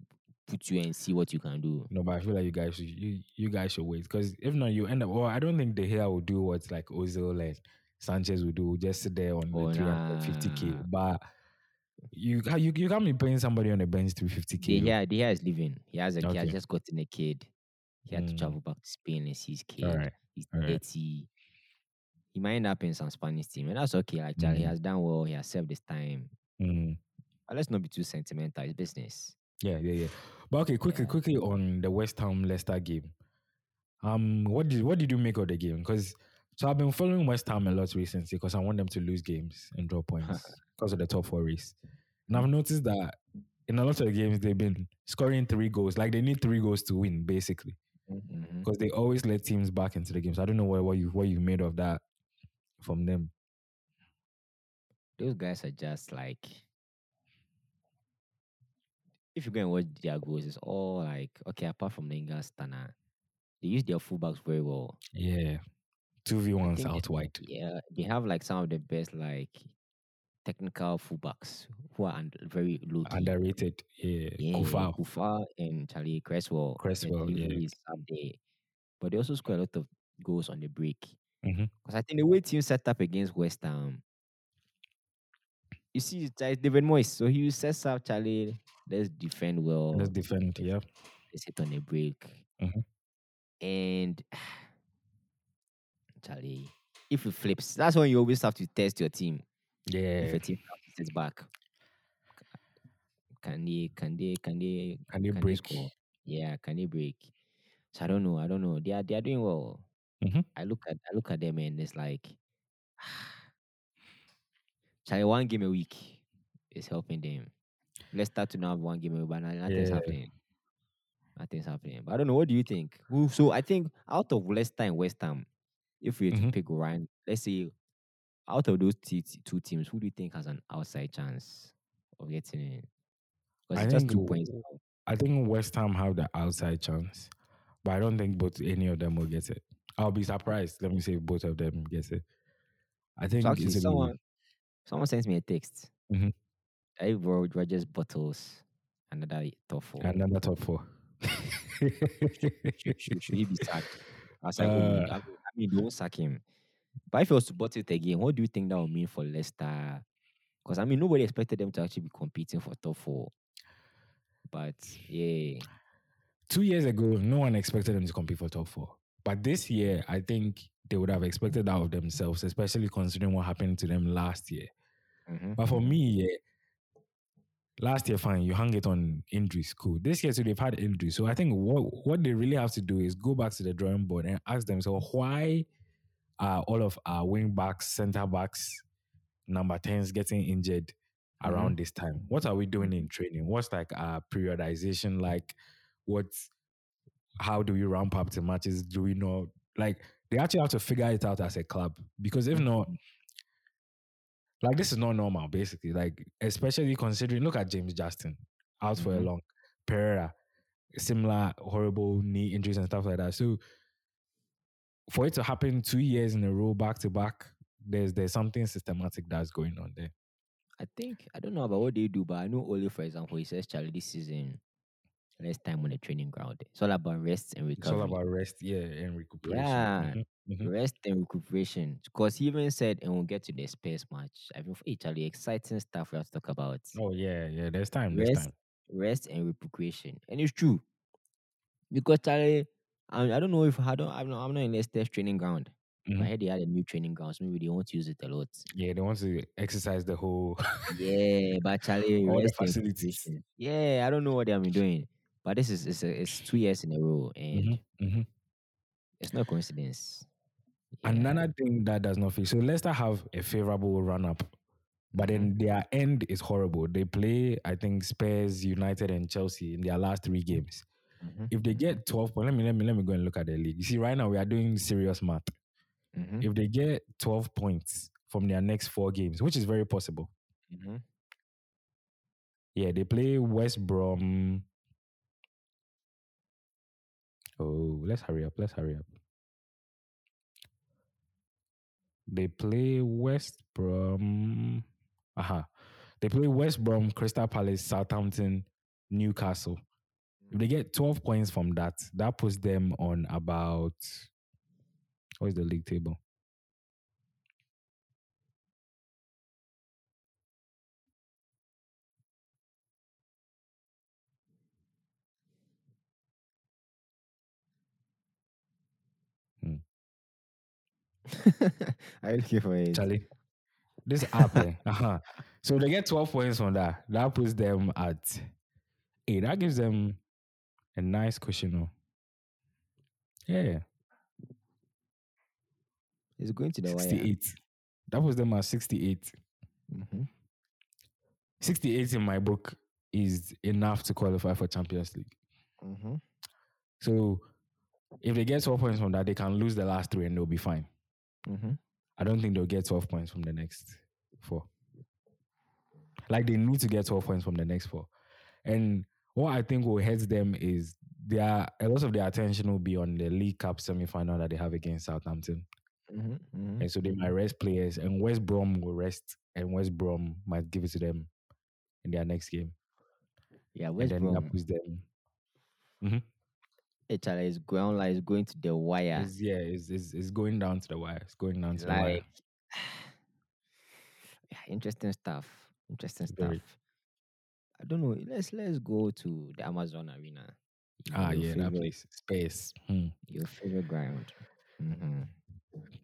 put you and see what you can do? No, but I feel like you guys should you, you guys should wait because if not, you end up. Well, I don't think De Gea will do what like Ozil and Sanchez will do. Just sit there on Oh, the 350k. nah. But you you you can't be paying somebody on the bench 350k. De Gea, De Gea is leaving. He has a he has Okay. just gotten a kid. He had to Mm. travel back to Spain and see his kid. All right. He's all right. 30. He might end up in some Spanish team, and that's okay. Like Mm. has done well. He has served his time. Mm. But let's not be too sentimental. It's business. Yeah, yeah, yeah. But okay, quickly, Yeah. quickly on the West Ham Leicester game. Um, what did what did you make of the game? Because so I've been following West Ham a lot recently because I want them to lose games and draw points [LAUGHS] because of the top four race. And I've noticed that in a lot of the games they've been scoring three goals. Like they need three goals to win, basically, Mhm. because they always let teams back into the game. So I don't know what, what you what you made of that from them. Those guys are just like. If you go and watch their goals, it's all like okay. Apart from Lingard, Stana, they use their fullbacks very well. Yeah, Two V ones out wide. Yeah, they have like some of the best like technical fullbacks who are und- very low. Underrated. Yeah, Yeah, Coufal. Coufal and Charlie Cresswell. Cresswell, yeah. delivery is up there. But they also score a lot of goals on the break. Because I think the way team set up against West Ham, you see, it's David Moyes. So he sets up Charlie. Let's defend well. Let's defend. Yeah. Let's hit on the break. Mhm. And [SIGHS] Charlie, if it flips, that's when you always have to test your team. If Yeah. a team sits back, can they, can they, can they, Can they can break? score? Yeah, can they break? So I don't know. I don't know. They are they are doing well. Mhm. I look at I look at them and it's like, [SIGHS] Charlie, one game a week is helping them. Let's start to now have one game a week, but no- nothing's Yeah. happening. Nothing's happening. But I don't know. What do you think? So I think out of Leicester and West Ham, if we Mhm. to pick one, let's say out of those t- two teams, who do you think has an outside chance of getting in? Because I it's just think two points. I think West Ham have the outside chance, but I don't think both any of them will get it. I'll be surprised. Let me say if both of them get it. I think So actually, someone someone sent me a text. Mhm. I wrote Rodgers bottles another top four. another top four. [LAUGHS] should, should, should he be sacked? I was like, Uh, I mean, don't sack him. But if he was to bottle it again, what do you think that would mean for Leicester? Because I mean, nobody expected them to actually be competing for top four. But yeah, Two years ago, no one expected them to compete for top four. But this year, I think they would have expected that of themselves, especially considering what happened to them last year. mhm, But for me, yeah, last year, fine, you hung it on injuries, cool. This year, so they've had injuries. So I think what what they really have to do is go back to the drawing board and ask themselves why are all of our wing backs, center backs, number 10s getting injured around this time? What are we doing in training? What's like our periodization like? What's how do we ramp up to matches? Do we know like they actually have to figure it out as a club because if not, like this is not normal, basically. Like, especially considering look at James Justin out for a Mhm. long Pereira, similar horrible knee injuries and stuff like that. So for it to happen two years in a row back to back, there's there's something systematic that's going on there. I think I don't know about what they do, but I know Ole, for example, he says, Charlie, this season, less time on the training ground. It's all about rest and recovery. It's all about rest, yeah, and recuperation. Yeah. Mhm, mhm. Rest and recuperation. Because he even said, and we'll get to the Spurs match. I mean, hey, Charlie, exciting stuff we have to talk about. Oh yeah, yeah. There's time. There's rest, time. rest and recuperation. And it's true. Because Charlie, I, I don't know if I don't I'm not, I'm not in Leicester's training ground. Mhm. I heard they had a new training ground, so maybe they want to use it a lot. Yeah, they want to exercise the whole. Yeah, but Charlie, [LAUGHS] All the facilities. Yeah, I don't know what they have been doing. But this is it's, a, it's two years in a row, and Mhm, mhm. it's no coincidence. Yeah. Another thing that does not fit. So Leicester have a favorable run up, but then their end is horrible. They play, I think, Spurs, United, and Chelsea in their last three games. Mhm. If they get 12 points, let me let me let me go and look at the league. You see, right now we are doing serious math. Mhm, if they get 12 points from their next four games, which is very possible. mhm. Yeah, they play West Brom. Oh, let's hurry up. Let's hurry up. They play West Brom. Aha. They play West Brom, Crystal Palace, Southampton, Newcastle. If they get 12 points from that, that puts them on about what is the league table? Are you looking for it? Charlie. This app, eh, [LAUGHS] uh-huh. So they get 12 points from that. That puts them at eight. That gives them a nice cushion. oh. Yeah, It's going to the wire. 68. That was them at 68. Mhm. 68 in my book is enough to qualify for Champions League. Mhm. So if they get 12 points from that, they can lose the last three and they'll be fine. Mhm. I don't think they'll get 12 points from the next four. Like they need to get 12 points from the next four. And what I think will hurt them is their a lot of their attention will be on the League Cup semi final that they have against Southampton. Mhm. Mhm. And so they might rest players and West Brom will rest and West Brom might give it to them in their next game. Yeah, West and then Brom. that puts them Actually, is going like is going to the wire. It's, yeah, it's, it's, it's going down to the wire. It's going down to the wire. [SIGHS] yeah, interesting stuff. Interesting Very. stuff. I don't know. Let's let's go to the Amazon Arena. Ah, your yeah, that place. Space. Hmm. Your favorite ground. Mm-hmm.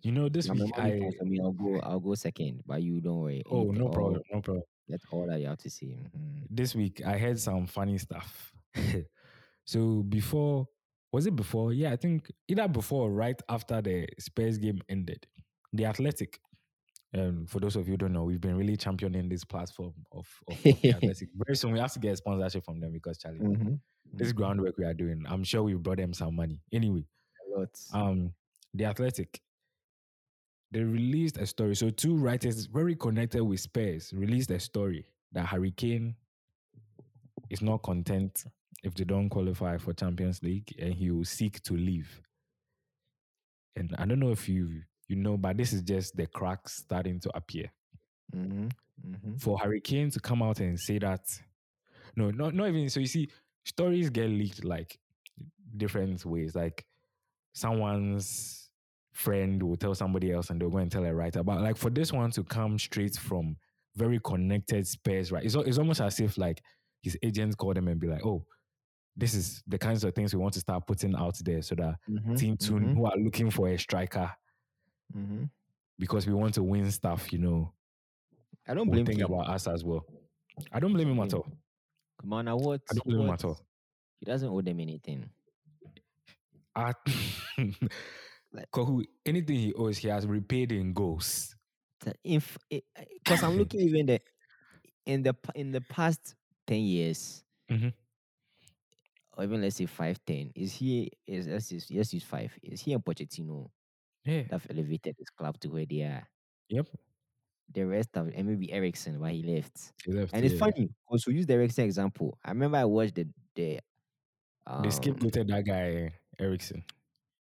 You know, this week I. for me. I'll go. I'll go second, but you don't worry. Oh, no all- problem. No problem. That's all that you have to say. Mhm. This week I heard some funny stuff. [LAUGHS] so before, was it before? Yeah, I think either before or right after the Spurs game ended. The Athletic. Um, for those of you who don't know, we've been really championing this platform of, of, of [LAUGHS] Athletic. Very soon we have to get a sponsorship from them because Charlie, Mhm. this groundwork we are doing, I'm sure we've brought them some money. Anyway, um the athletic they released a story so two writers very connected with spurs released a story that Harry Kane is not content if they don't qualify for champions league and he will seek to leave and i don't know if you you know but this is just the cracks starting to appear Mhm. Mhm. for Harry Kane to come out and say that no not, not even so you see stories get leaked like different ways like someone's friend will tell somebody else and they'll go and tell a writer but like for this one to come straight from very connected Spurs right it's, it's almost as if like his agents call them and be like oh this is the kinds of things we want to start putting out there so that Mhm. team two Mhm. who are looking for a striker Mhm. because we want to win stuff you know I don't blame Kane. about us as well i don't blame him at all Come on, now what? I don't blame him at all. He doesn't owe them anything. I, [LAUGHS] Kohu, anything he owes, he has repaid in goals. Because I'm looking [LAUGHS] even the in the in the past ten years, Mhm. or even let's say five, ten, is he is let's use, let's use five. Is he and Pochettino Yeah. have elevated this club to where they are? Yep. The rest of and maybe Eriksen why he left. He left, And it's funny because we use the Eriksen example. I remember I watched the the um, They scapegoated that guy, Eriksen.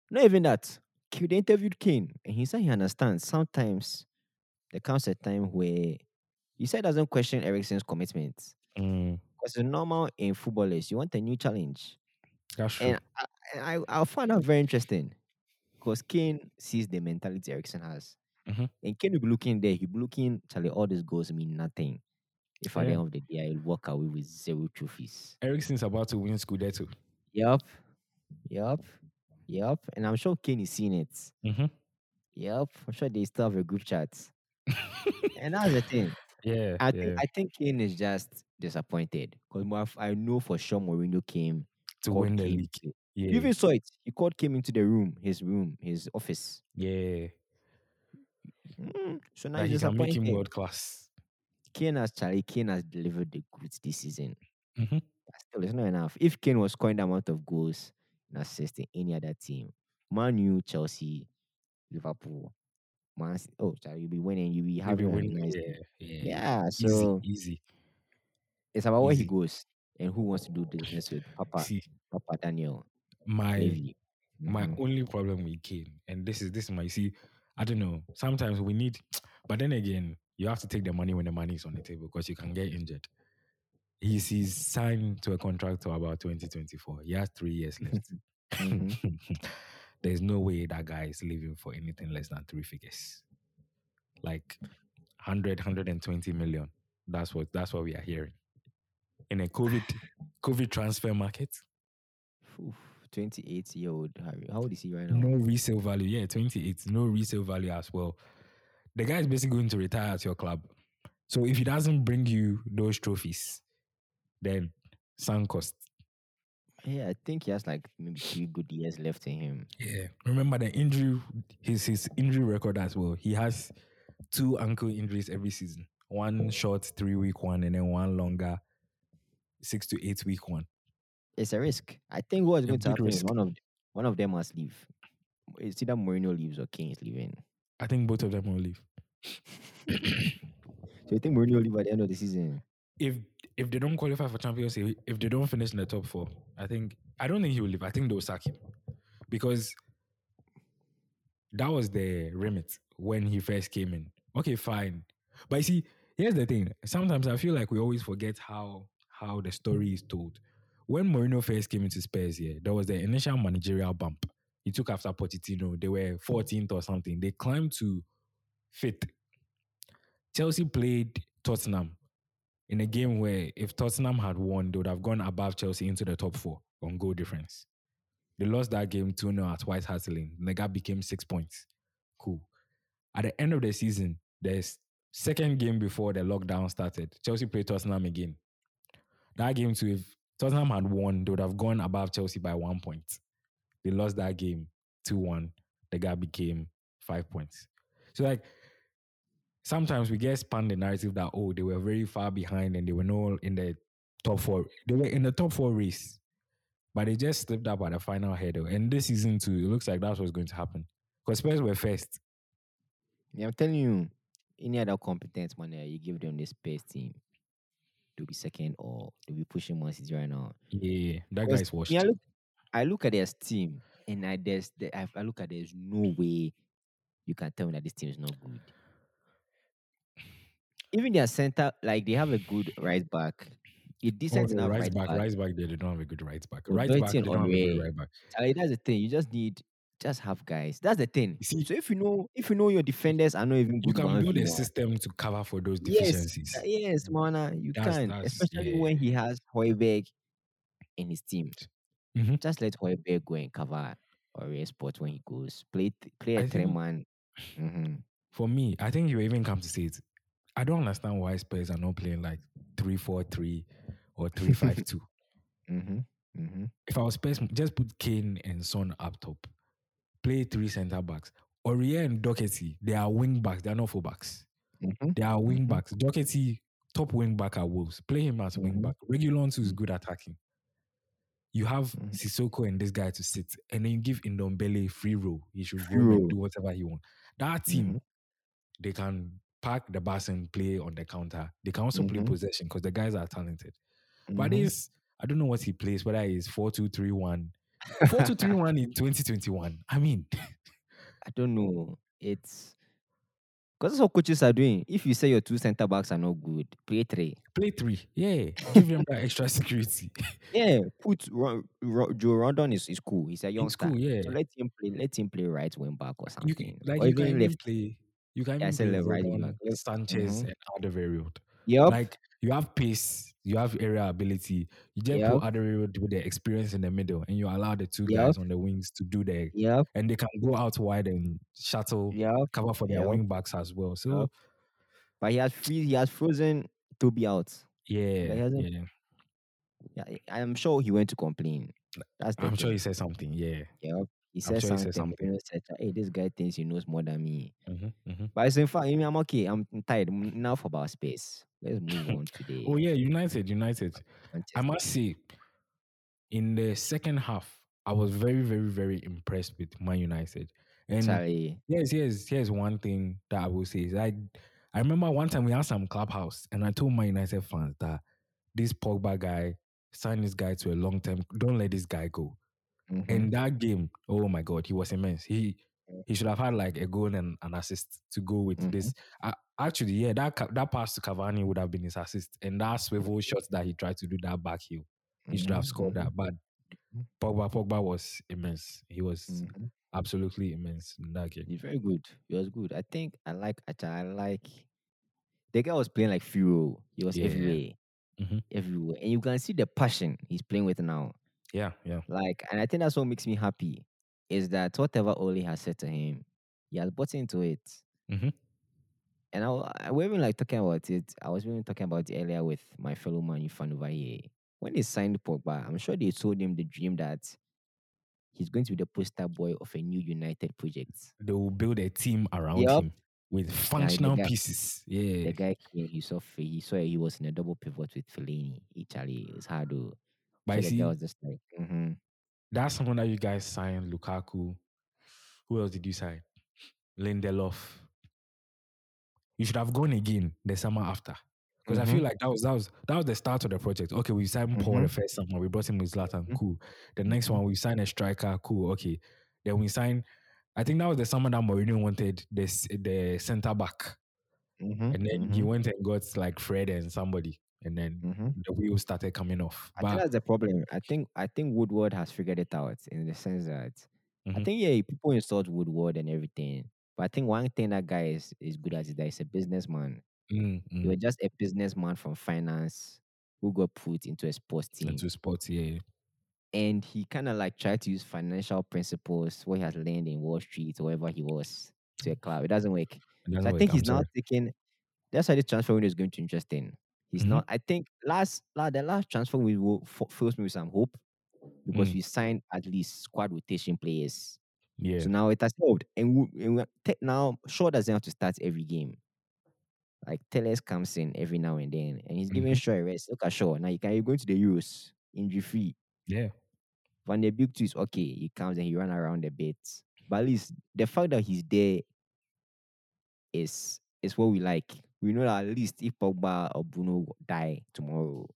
Not even that. They interviewed Kane, and he said he understands. Sometimes there comes a time where he said doesn't question Eriksen's commitment. Mm, Because it's normal in footballers. You want a new challenge. that's true. And I, I, I found that very interesting. Because Kane sees the mentality Eriksen has. Mhm. And Kane will be looking there, he'll be looking, Charlie, all these goals mean nothing. If at the end of the day, I'll walk away with zero trophies. Eriksen's about to win Scudetto. Yup. Yup. Yup. And I'm sure Kane is seeing it. Mm-hmm. Yep, I'm sure they still have a group chat. [LAUGHS] and that's the thing. Yeah. I yeah. think I think Kane is just disappointed because I know for sure Mourinho came to win the league. to- Yeah. You even saw it. He called came into the room, his room, his office. yeah. Mm, so now he's he can make world class. Kane has Charlie. Kane has delivered the goods this season. Mhm. But still, it's not enough. If Kane was scoring the amount of goals and assists in any other team, Man U, Chelsea, Liverpool. Man, oh, sorry, you'll be winning. You'll be having a winning. nice. Yeah, yeah. Yeah, Easy, so easy. it's about where he goes and who wants to do business with Papa See, Papa Daniel my my Mhm. only problem with Kane, and this is this is my see, I don't know. Sometimes we need, [TSK] but then again, you have to take the money when the money is on the table because you can get injured. He's, he's signed to a contract to about 2024. He has three years left. [LAUGHS] Mhm. [LAUGHS] There's no way that guy is leaving for anything less than three figures. Like 100, 120 million. That's what that's what we are hearing. In a COVID COVID transfer market, Oof, 28 year old Harry. How old is he right now? no resale value. Yeah, 28. No resale value as well. The guy is basically going to retire at your club. So if he doesn't bring you those trophies, then sunk cost. Yeah, I think he has like maybe three good years left in him. Yeah. Remember the injury, his his injury record as well. He has two ankle injuries every season. One short three week one, and then one longer six to eight week one. It's a risk. I think what's going to happen is one of one of them must leave. It's either Mourinho leaves or Kane is leaving. I think both of them will leave. [COUGHS] So you think Mourinho will leave at the end of the season? If if they don't qualify for Champions League, if they don't finish in the top four, I think I don't think he will leave. I think they'll sack him because that was the remit when he first came in. Okay, fine, but you see, here's the thing. Sometimes I feel like we always forget how how the story is told. When Mourinho first came into Spurs, here there was the initial managerial bump. He took after Pochettino. They were 14th or something. They climbed to fifth. Chelsea played Tottenham in a game where if Tottenham had won, they would have gone above Chelsea into the top four on goal difference. They lost that game 2 0 at White Hart Lane. The gap became six points. Cool. At the end of the season, the second game before the lockdown started, Chelsea played Tottenham again. That game, too, if Tottenham had won, they would have gone above Chelsea by one point. They lost that game 2 1. The gap became five points. So, like, sometimes we get spun the narrative that oh they were very far behind and they were not in the top four. They were in the top four race, but they just slipped up at the final hurdle. And this season too, it looks like that's what's going to happen because Spurs were first. Yeah, I'm telling you, any other competent man, eh, you give them this Spurs team to be second or to be pushing Man City right now. Yeah, that guy's washed. me, I look, I look at their team and I there's the, I, I look at there's no way you can tell me that this team is not good. Even their center, like they have a good right back, a Oh, decent enough right right back, back. right back. They, don't have a good right back. Right back, they don't have a good right back. Like, that's the thing. You just need just have guys. That's the thing. See, So if you know if you know your defenders are not even good, you can build a system to cover for those deficiencies. uh, yes, Mana, you That's- can, that's- especially yeah. when he has Højbjerg in his team. Mhm. Just let Højbjerg go and cover Aurier spot when he goes. Play play a three man. hmm For me, I think you even come to say it. I don't understand why Spurs are not playing like three four three or three five two. [LAUGHS] hmm hmm if I was Spurs, just put Kane and Son up top. Play three centre backs. Aurier and Doherty, they are wing backs. They are not full backs. hmm They are wing Mhm. backs. Doherty, top wing back at Wolves. Play him as wing Mhm. back. Reguilón too is good attacking. You have Mhm. Sissoko and this guy to sit, and then you give Ndombele free role. He should Free role role. and do whatever he wants. That team, Mhm. they can park the bus and play on the counter. They can also play Mhm. possession because the guys are talented. But this, I don't know what he plays, whether it's 4 2 3 1. 4 2 3 1 in 2021. I mean, [LAUGHS] I don't know. It's because that's what coaches are doing. If you say your two center backs are not good, play three. play three. Yeah. Give them that extra security. [LAUGHS] Yeah, put Ro- Ro- Joe Rodon is, is cool. He's a young It's cool, yeah. So let him play. Let him play right wing back or something. You can, like, or you can left. play. You can Yeah, I even said play left, right wing Rodon, back. Left. Sanchez, Mhm. and Alderweireld. Yep. Like, you have pace, you have area ability. You just Yep. put Alderweireld with the experience in the middle, and you allow the two Yep. guys on the wings to do the, yep. and they can go out wide and shuttle, Yep. cover for their Yep. wing backs as well. So, Yep. But he has free. He has frozen to be out. yeah, yeah. Yeah, I'm sure he went to complain. That's the I'm sure he said something. Yeah. Yep. He said sure he said something. something. know, said, Hey, this guy thinks he knows more than me. hmm hmm But it's in fact, I mean, I'm okay. I'm tired. Enough about Spurs. Let's move on today. Oh yeah, United, United. I must say, in the second half, I was very, very, very impressed with Man United. And Charlie. Yes, yes, here's one thing that I will say is I I remember one time we had some clubhouse and I told my United fans that this Pogba guy, sign this guy to a long term, don't let this guy go. Mhm. And that game, oh my god, he was immense. He he should have had like a goal and an assist to go with Mhm. this. Uh, actually, yeah, that that pass to Cavani would have been his assist, and that swivel shot that he tried to do that back heel, he should have Mhm, scored that. But Mhm. Pogba, Pogba was immense. He was mhm. absolutely immense in that game. He's very good. He was good. I think I like. I like the guy was playing like Furo. He was Yeah. everywhere. Mhm. Everywhere. And you can see the passion he's playing with now. Yeah, yeah. Like, and I think that's what makes me happy is that whatever Ole has said to him, he has bought into it. Mhm. And I, we even like talking about it. I was even talking about it earlier with my fellow man fan over here. When they signed Pogba, I'm sure they told him the dream that he's going to be the poster boy of a new United project. They will build a team around Yup. him with functional guy- pieces. Yeah. The guy came, he saw he saw he was in a double pivot with Fellaini. Italy, it was hard to. but so see, was just like, mhm. That's someone that you guys signed, Lukaku. Who else did you sign? Lindelof. You should have gone again the summer after. Because I feel Mhm. like that was that was that was the start of the project. Okay, we signed Paul the first summer. We brought him with Zlatan. Mhm. Cool. The next one we signed a striker. Cool. Okay. Then we signed. I think that was the summer that Mourinho wanted the the center back, Mhm, and then he mhm, went and got like Fred and somebody, and then mhm. the wheels started coming off. I think that's the problem. I think I think Woodward has figured it out in the sense that I Mhm. think yeah, people insult Woodward and everything. But I think one thing that guy is, is good at is that he's a businessman. mm, He mm, was just a businessman from finance who got put into a sports team. into sports, yeah. and he kind of like tried to use financial principles, what he has learned in Wall Street or wherever he was to a club. It doesn't work. It doesn't I work, think I'm he's now sorry. taking. That's why this transfer window is going to be interesting. He's Mhm. not. I think last, la the last transfer window f- fills me with some hope because Mm. we signed at least squad rotation players. Yeah. So now it has helped, and, we, and we, te- now Shaw doesn't have to start every game. Like Telles comes in every now and then, and he's giving Mhm. Shaw a rest. Look at Shaw now. You can you going to the Euros injury free. yeah. Van der Beek too is okay. He comes and he run around a bit. But at least the fact that he's there is is what we like. We know that at least if Pogba or Bruno die tomorrow,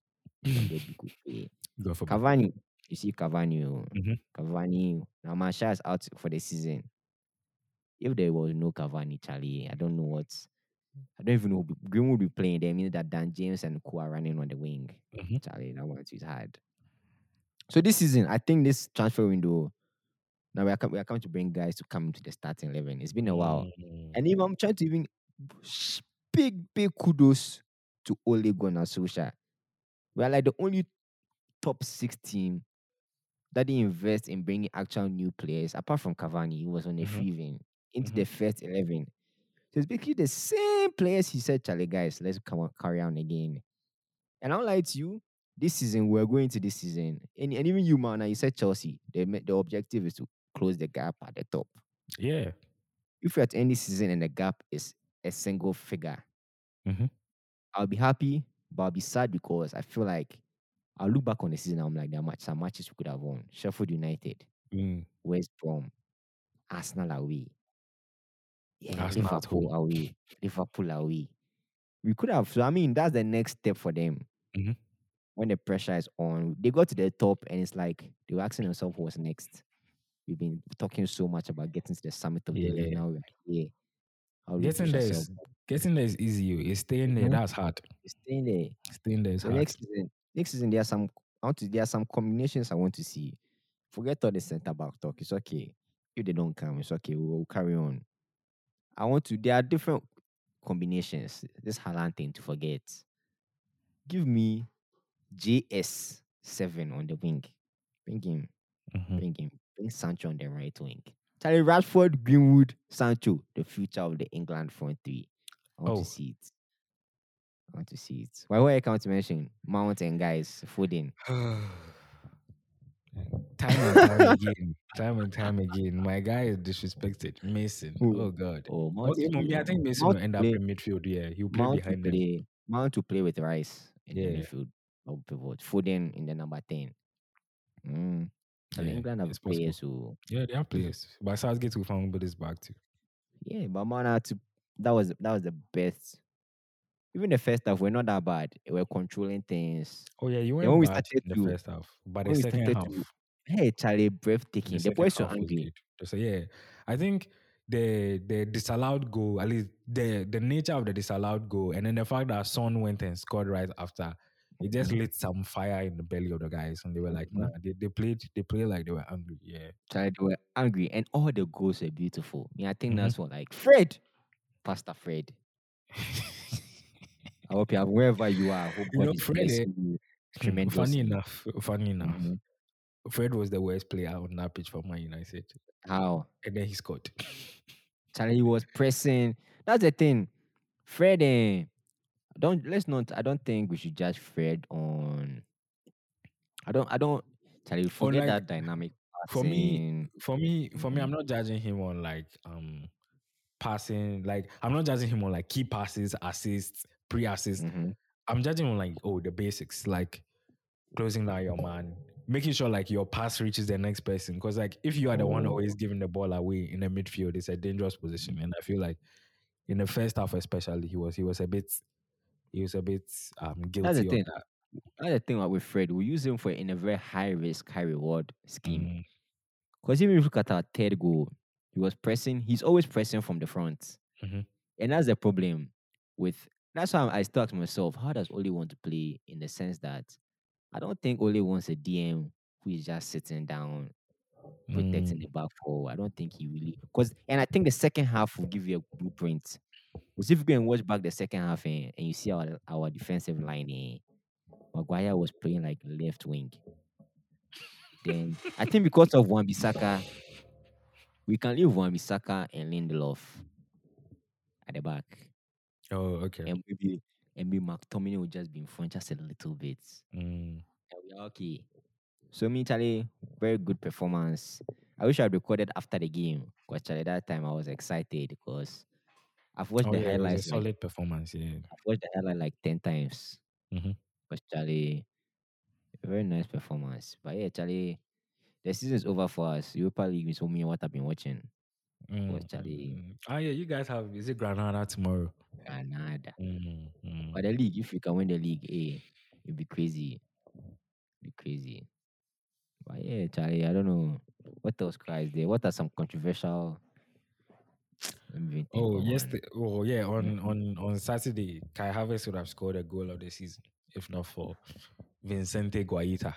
Beek will play. Go for Cavani, you see Cavani, oh, Mhm. Cavani. Now Martial is out for the season. If there was no Cavani, Charlie, I don't know what. I don't even know. who Green would be playing. That means that Dan James and are running on the wing. Mhm. Charlie, that one is hard. So this season, I think this transfer window. Now we are, we are coming to bring guys to come into the starting eleven. It's been a while, Mm, and even I'm trying to even sh- big big kudos to Ole Gunnar Solskjaer. We are like the only top six team that they invest in bringing actual new players. Apart from Cavani, he was on a Mhm. free vein into Mhm. the first eleven. So it's basically the same players. He said, "Charlie, guys, let's come on, carry on again." And I'll lie to you, this season we're going to this season, and, and even you, man, you said Chelsea. The the objective is to close the gap at the top. Yeah. If we're at any season and the gap is a single figure, Mhm. I'll be happy, but I'll be sad because I feel like I'll look back on the season. I'm like, there are much, some matches we could have won. Sheffield United, Mm. West Brom, Arsenal away. Yeah, Arsenal Liverpool away, Liverpool away. We could have. So I mean, that's the next step for them. Mhm. When the pressure is on, they got to the top, and it's like they were asking themselves, "What's next?" We've been talking so much about getting to the summit of the league. Yeah. Now we're Getting there getting there is easy. It's staying there. Mhm. That's hard. We're staying there. Staying there is hard. next season, next season there are some I want to there are some combinations I want to see. Forget all the centre back talk. It's okay. If they don't come, it's okay. We'll, we'll carry on. I want to. There are different combinations. This Haaland thing to forget. Give me JS seven on the wing. Bring him. Mhm. Bring him. Bring Sancho on the right wing. Charlie Rashford, Greenwood, Sancho, the future of the England front three. I want Oh. to see it. I want to see it. Why were I count to mention Mount and guys Foden? [SIGHS] time and time again. Time and time again. My guy is disrespected. Mason. Who? Oh God. Oh, Mount Okay, to mommy, I think Mason Mount will end up play- in midfield. Yeah, he'll play Mount behind them. play. Mount to play with Rice in Yeah. the midfield. Or pivot. Foden in the number ten. Mm. Yeah, England have it's possible. players who Yeah, they have players. But Southgate will find this back too. yeah, but man, had to that was that was the best. Even the first half, we're not that bad. We're controlling things. Oh yeah, you when went we started in the to- first half, but the second half, to- Hey, Charlie, breathtaking. The, second boys were half angry. So yeah, I think the the disallowed goal, at least the the nature of the disallowed goal, and then the fact that Son went and scored right after, it just lit some fire in the belly of the guys, and they were like, Mhm. nah, they, they played they played like they were angry. Yeah, they were angry, and all the goals were beautiful. Yeah, I think Mhm. that's what like Fred, Pastor Fred. [LAUGHS] I hope you have wherever you are. I hope You know, is Fred, eh, you tremendously. funny enough, funny enough, Mhm. Fred was the worst player on that pitch for Man United, How and then he scored. [LAUGHS] Charlie was pressing. That's the thing. Fred, don't let's not. I don't think we should judge Fred on. I don't. I don't. Charlie, forget like, that dynamic. for me, for me, for me, I'm Mhm. not judging him on like um passing. Like I'm not judging him on like key passes, assists, pre-assists. Mhm. I'm judging on like oh the basics, like closing down your man, making sure like your pass reaches the next person. Because like if you are the one Oh. always giving the ball away in the midfield, it's a dangerous position. And I feel like in the first half especially, he was he was a bit he was a bit um guilty of thing. that. That's the thing with Fred. We use him for in a very high risk, high reward scheme. Mm, Because even if you look at our third goal, he was pressing. He's always pressing from the front, Mhm. and that's the problem with. That's why I still ask myself, how does Ole want to play? In the sense that I don't think Ole wants a DM who is just sitting down, protecting mm, the back four. I don't think he really because, and I think the second half will give you a blueprint. Because if you go and watch back the second half eh, and you see our our defensive line, eh, Maguire was playing like left wing. Then I think because of Wan Bissaka, we can leave Wan Bissaka and Lindelof at the back, Oh, okay. and maybe and maybe McTominay will just be in front just a little bit, Mm. we are okay. So me, Charlie, very good performance. I wish I'd recorded after the game because Charlie that time I was excited because I've watched Oh, the yeah, it was a highlights. Like, solid performance. Yeah. I've watched the highlight like ten times. Mhm. Because Charlie, very nice performance. But yeah, Charlie, the season's over for us. Europa League is me what I've been watching. Mm, Charlie- mm. Oh yeah, you guys have is it Granada tomorrow? Granada. Mm, mm. But the league, if you can win the league, eh, it'd be crazy. It'd Be crazy. But yeah, Charlie, I don't know. What else guys there? What are some controversial let me even think Oh yes, oh yeah. On Mhm. on on Saturday, Kai Havertz would have scored a goal of the season if not for Vicente Guaita,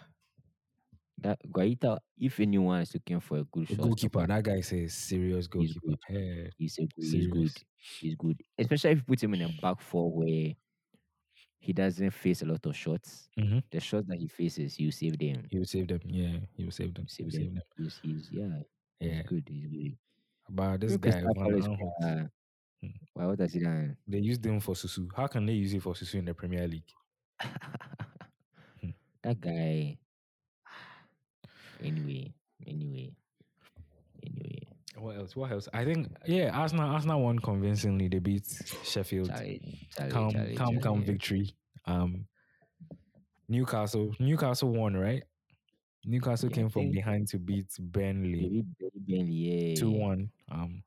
that Guaita, if anyone is looking for a good shot goalkeeper. That guy is a serious goalkeeper. good. Yeah. he's a good, he's good. He's good. Especially if you put him in a back four where he doesn't face a lot of shots. Mhm. The shots that he faces, you save them. He will save them. Yeah, he will save them. You He save will them. save them. He's, he's yeah, Yeah. he's good. He's good. But this guy, Van uh, Hmm. why what has he done? they used him for Susu. How can they use it for Susu in the Premier League? [LAUGHS] Hmm. that guy. [SIGHS] Anyway, anyway, anyway. What else? What else? I think yeah, Arsenal Arsenal won convincingly. They beat Sheffield. Charlie, Charlie, calm, Charlie, calm, calm victory. Um, Newcastle, Newcastle won, right? Newcastle Yeah, came from behind to beat Burnley Burnley, yeah. two one. Um,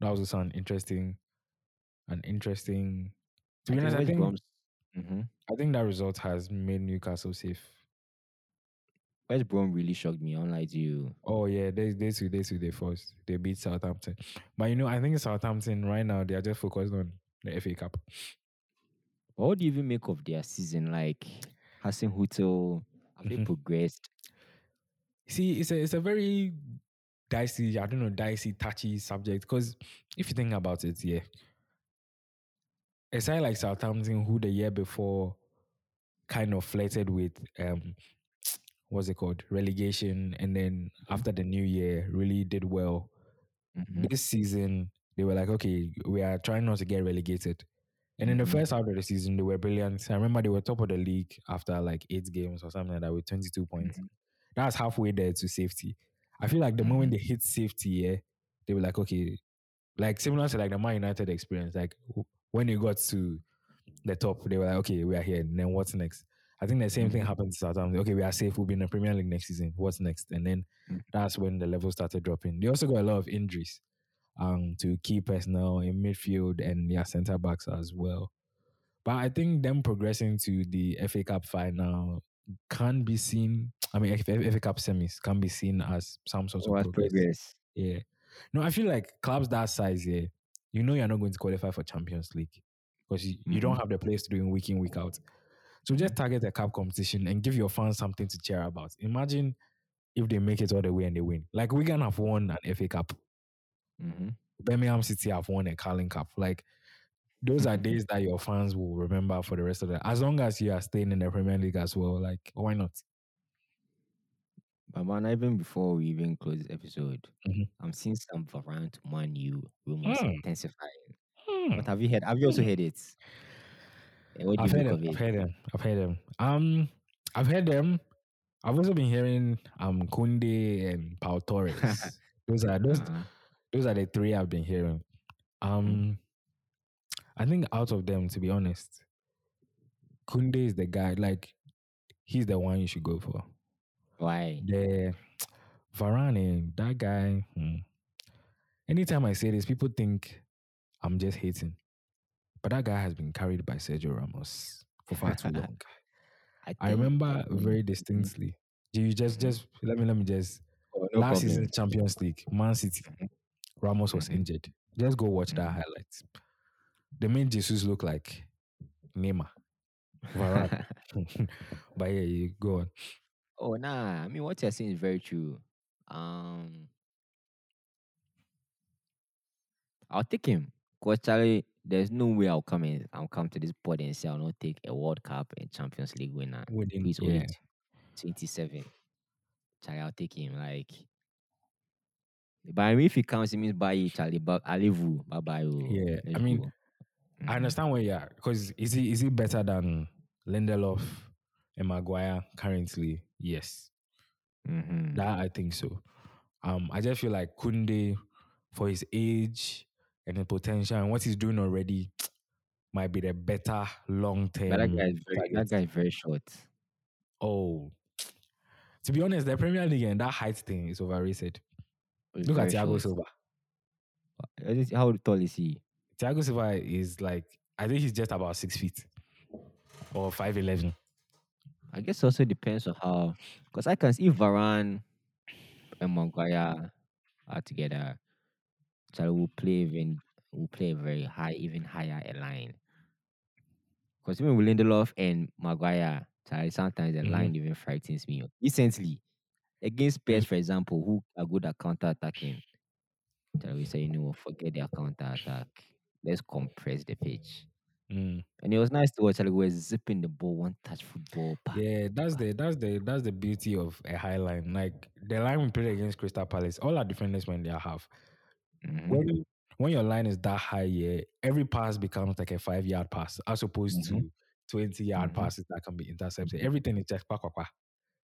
that was also an interesting, an interesting. To be honest, I think Mhm. I think that result has made Newcastle safe. West Brom really shocked me. Unlike you, Oh yeah, they they two they two they first they beat Southampton, but you know I think Southampton right now they are just focused on the FA Cup. what do you even make of their season? Like Hasenhüttl, have they Mhm. progressed? See, it's a it's a very dicey, I don't know, dicey, touchy subject. Because if you think about it, yeah, a side like Southampton, who the year before kind of flirted with um, [TSK] what's it called, relegation, and then after the new year, really did well. Mhm. This season, they were like, okay, we are trying not to get relegated. And in the Mhm. first half of the season, they were brilliant. I remember they were top of the league after like eight games or something like that with 22 points. That's halfway there to safety. I feel like the moment they hit safety, yeah, they were like, okay, like similar to like the Man United experience. Like when they got to the top, they were like, okay, we are here. And then what's next? I think the same thing Mhm. happened to Southampton. Okay, we are safe. We'll be in the Premier League next season. What's next? And then Mm. that's when the level started dropping. They also got a lot of injuries um, to key personnel in midfield and their centre backs as well. But I think them progressing to the FA Cup final can be seen. I mean, FA Cup semis can be seen as some sort of progress. progress. Yeah. No, I feel like clubs that size, yeah, you know you're not going to qualify for Champions League because you, you don't Mhm. have the players to do it week in, week out. So just target the cup competition and give your fans something to cheer about. Imagine if they make it all the way and they win. Like Wigan have won an FA Cup. hmm Birmingham City have won a Carling Cup. Like those are days that your fans will remember for the rest of the as long as you are staying in the Premier League as well. Like, why not? But man, even before we even close this episode, Mhm. I'm seeing some Varane to Man U rumors Hmm. intensifying. Hmm. But have you heard? Have you also Hmm. heard it? Eh, What do you I've heard think them. of I've it? heard them. I've heard them. Um, I've heard them. I've also been hearing um Kunde and Pau Torres. [LAUGHS] those are those Uh-huh. those are the three I've been hearing. Um, I think out of them, to be honest, Kunde is the guy. Like, he's the one you should go for. Why? The [TSK] Varane, that guy. hmm. Anytime I say this, people think I'm just hating, but that guy has been carried by Sergio Ramos for far too long. [LAUGHS] I think- remember very distinctly. Do you just just let me let me just oh, no last problem. season Champions League, Man City, Mhm. Ramos was Mhm. injured. Just go watch that Mhm. They made Jesus look like Neymar. Varane. [LAUGHS] [LAUGHS] but yeah, you go on. oh nah, I mean what you're saying is very true. Um, I'll take him. Cause Charlie, there's no way I'll come in. I'll come to this pod and say I'll not take a World Cup and Champions League winner. Within, Please yeah. wait. 27. Charlie, I'll take him. Like, but I mean, if he comes, it means bye, Charlie. But I leave you. bye bye. Yeah, I mean, Mm-hmm. I understand where you are because is he is he better than Lindelof and Maguire currently? Yes. hmm That I think so. Um, I just feel like Kunde, for his age and the potential and what he's doing already, [TSK] might be the better long term. But that guy is very, that guy is very short. Oh, to be honest, the Premier League and that height thing is overrated. Look at Thiago short. Silva. How tall is he? Thiago Silva is like I think he's just about six feet or five eleven. I guess also depends on how, because I can see Varane and Maguire are together, Charlie will play even will play very high, even higher a line. Because even with Lindelof and Maguire, Charlie, sometimes the Mhm. line even frightens me. Recently, against Spurs, for example, who are good at counter attacking, Charlie, we say, you know, forget their counter attack. Let's compress the pitch. Mm. And it was nice to watch. Charlie was zipping the ball, one touch football. Yeah, that's the that's the that's the beauty of a high line. Like the line we played against Crystal Palace, all our defenders when they are half. mhm. When when your line is that high, yeah, every pass becomes like a five yard pass as opposed Mm-hmm. to twenty yard Mhm. passes that can be intercepted. Everything is just pa, pa, pa.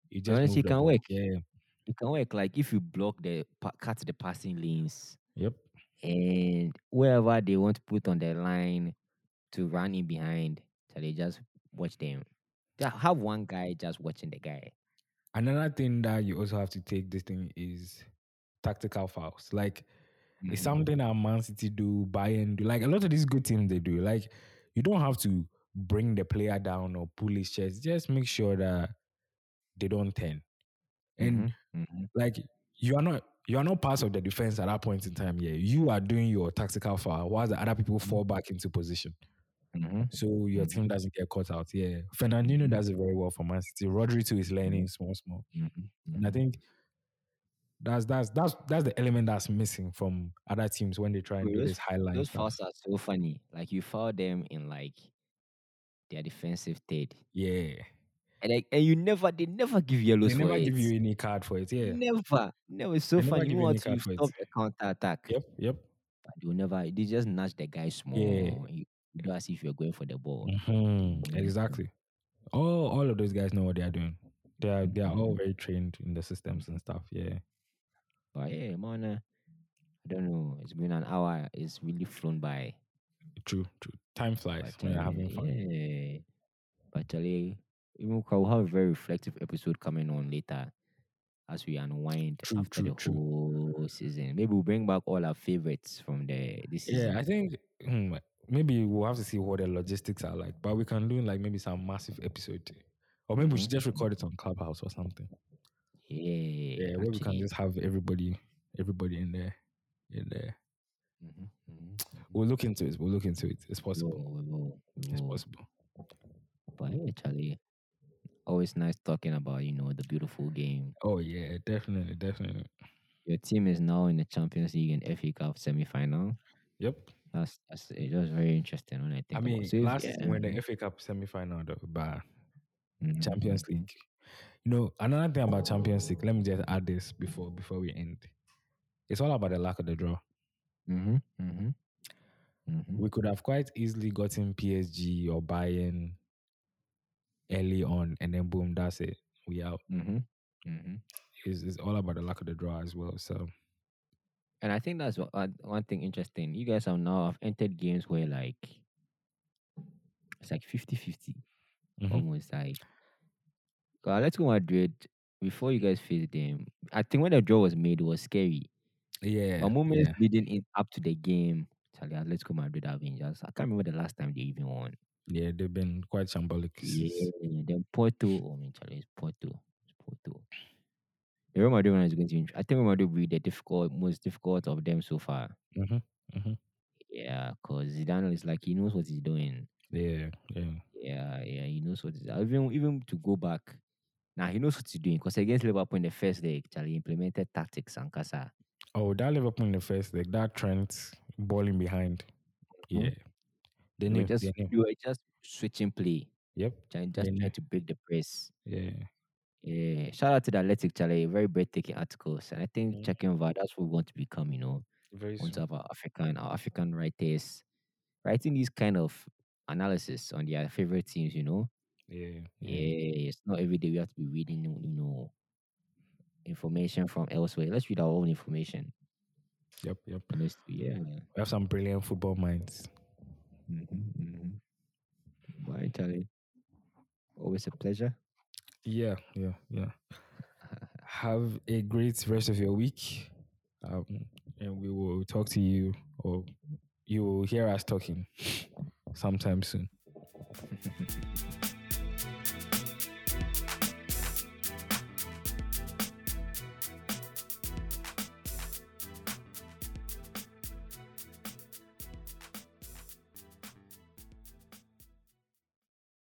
You just it can work. Yeah. it can work. Like if you block the cut the passing lanes Yep. And wherever they want to put on the line to run in behind, so they just watch them. Just have one guy just watching the guy. Another thing that you also have to take this thing is tactical fouls. Like it's Mhm. something that Man City do, Bayern do. Like a lot of these good teams they do. Like you don't have to bring the player down or pull his chest. Just make sure that they don't turn. And Mhm, mhm. like you are not you are not part of the defense at that point in time. Yeah, you are doing your tactical foul while the other people fall back into position. Mhm. So your team Mhm. doesn't get caught out. Yeah. Fernandinho Mhm. does it very well for Man City. Rodri too is learning small, small. Mhm, And I think that's that's that's that's the element that's missing from other teams when they try and Bro, do those- this highline Those fouls are so funny. Like you foul them in like their defensive third, Yeah. And like, and you never they never give yellows They never it. give you any card for it. Yeah. Never, never. It's so They funny. You you know any what? card You for it. stop the counter attack. Yep. Yep. but will never they just nudge the guy small. You, you do as if you're going for the ball. Mhm, Exactly. All all of those guys know what they are doing. They are they are all Mhm. very trained in the systems and stuff. Yeah. But yeah, man, uh, I don't know. It's been an hour. It's really flown by. True. True. Time flies But when you're uh, having fun. yeah, but uh, even we'll have a very reflective episode coming on later as we unwind True, after true, the true. whole season. Maybe we'll bring back all our favorites from the this season. Yeah, I think hmm, maybe we'll have to see what the logistics are like, but we can do like maybe some massive episode, or maybe we should Mhm. just record it on Clubhouse or something. yeah, Yeah, where we can just have everybody, everybody in there, in there. Mhm, mhm. We'll look into it. We'll look into it. It's possible. will, we will, we It's possible. But Charlie, always nice talking about you know the beautiful game. Oh yeah, definitely, definitely. Your team is now in the Champions League and FA Cup semi-final. Yep. That's that's it. was very interesting when I think I mean. So last yeah, when the FA Cup semi final, but mhm, Champions League. You know, another thing about Champions League. Let me just add this before before we end. It's all about the luck of the draw. mhm, mhm, mhm. We could have quite easily gotten PSG or Bayern early on, and then boom, that's it. We out. Mm-hmm. Mm-hmm. It's, it's all about the luck of the draw as well. So And I think that's what, uh, one thing interesting. You guys have now have entered games where like it's like 50-50 mhm. almost like uh, Atlético Madrid before you guys face them. I think when the draw was made, it was scary. yeah, But moments yeah, leading in up to the game, Charlie, Atlético Madrid have been just I can't remember the last time they even won. Yeah. They've been quite shambolic. Yeah, then Porto. Oh man, Charlie, it's Porto. It's Porto. The Real Madrid one is going to be. I think Real Madrid will be the difficult, most difficult of them so far. hmm hmm Yeah, because Zidane is like he knows what he's doing. Yeah, yeah. Yeah, yeah, he knows what he's even even to go back. Now he knows what he's doing because against Liverpool in the first leg, Charlie implemented tactics and Casa. Oh, that Liverpool in the first leg, that Trent balling behind. Mhm. Yeah. They They knew. were just they knew. you were just switching play, Yep. just They trying to break the press. Yeah. Yeah, shout out to the Athletic Charlie, very breathtaking articles, and I think Mhm. checking VAR that's what we want to become. You know, Very want to have our African our African writers writing these kind of analysis on their favorite teams. You know, Yeah. yeah, it's not every day we have to be reading you know information from elsewhere. Let's read our own information. Yep. Yep. Let's, yeah. We have some brilliant football minds. Mm-hmm, mm-hmm. Bye, Charlie. Always a pleasure. Yeah. Yeah. Yeah. have a great rest of your week. Um, and we will talk to you, or you will hear us talking [LAUGHS] sometime soon. [LAUGHS]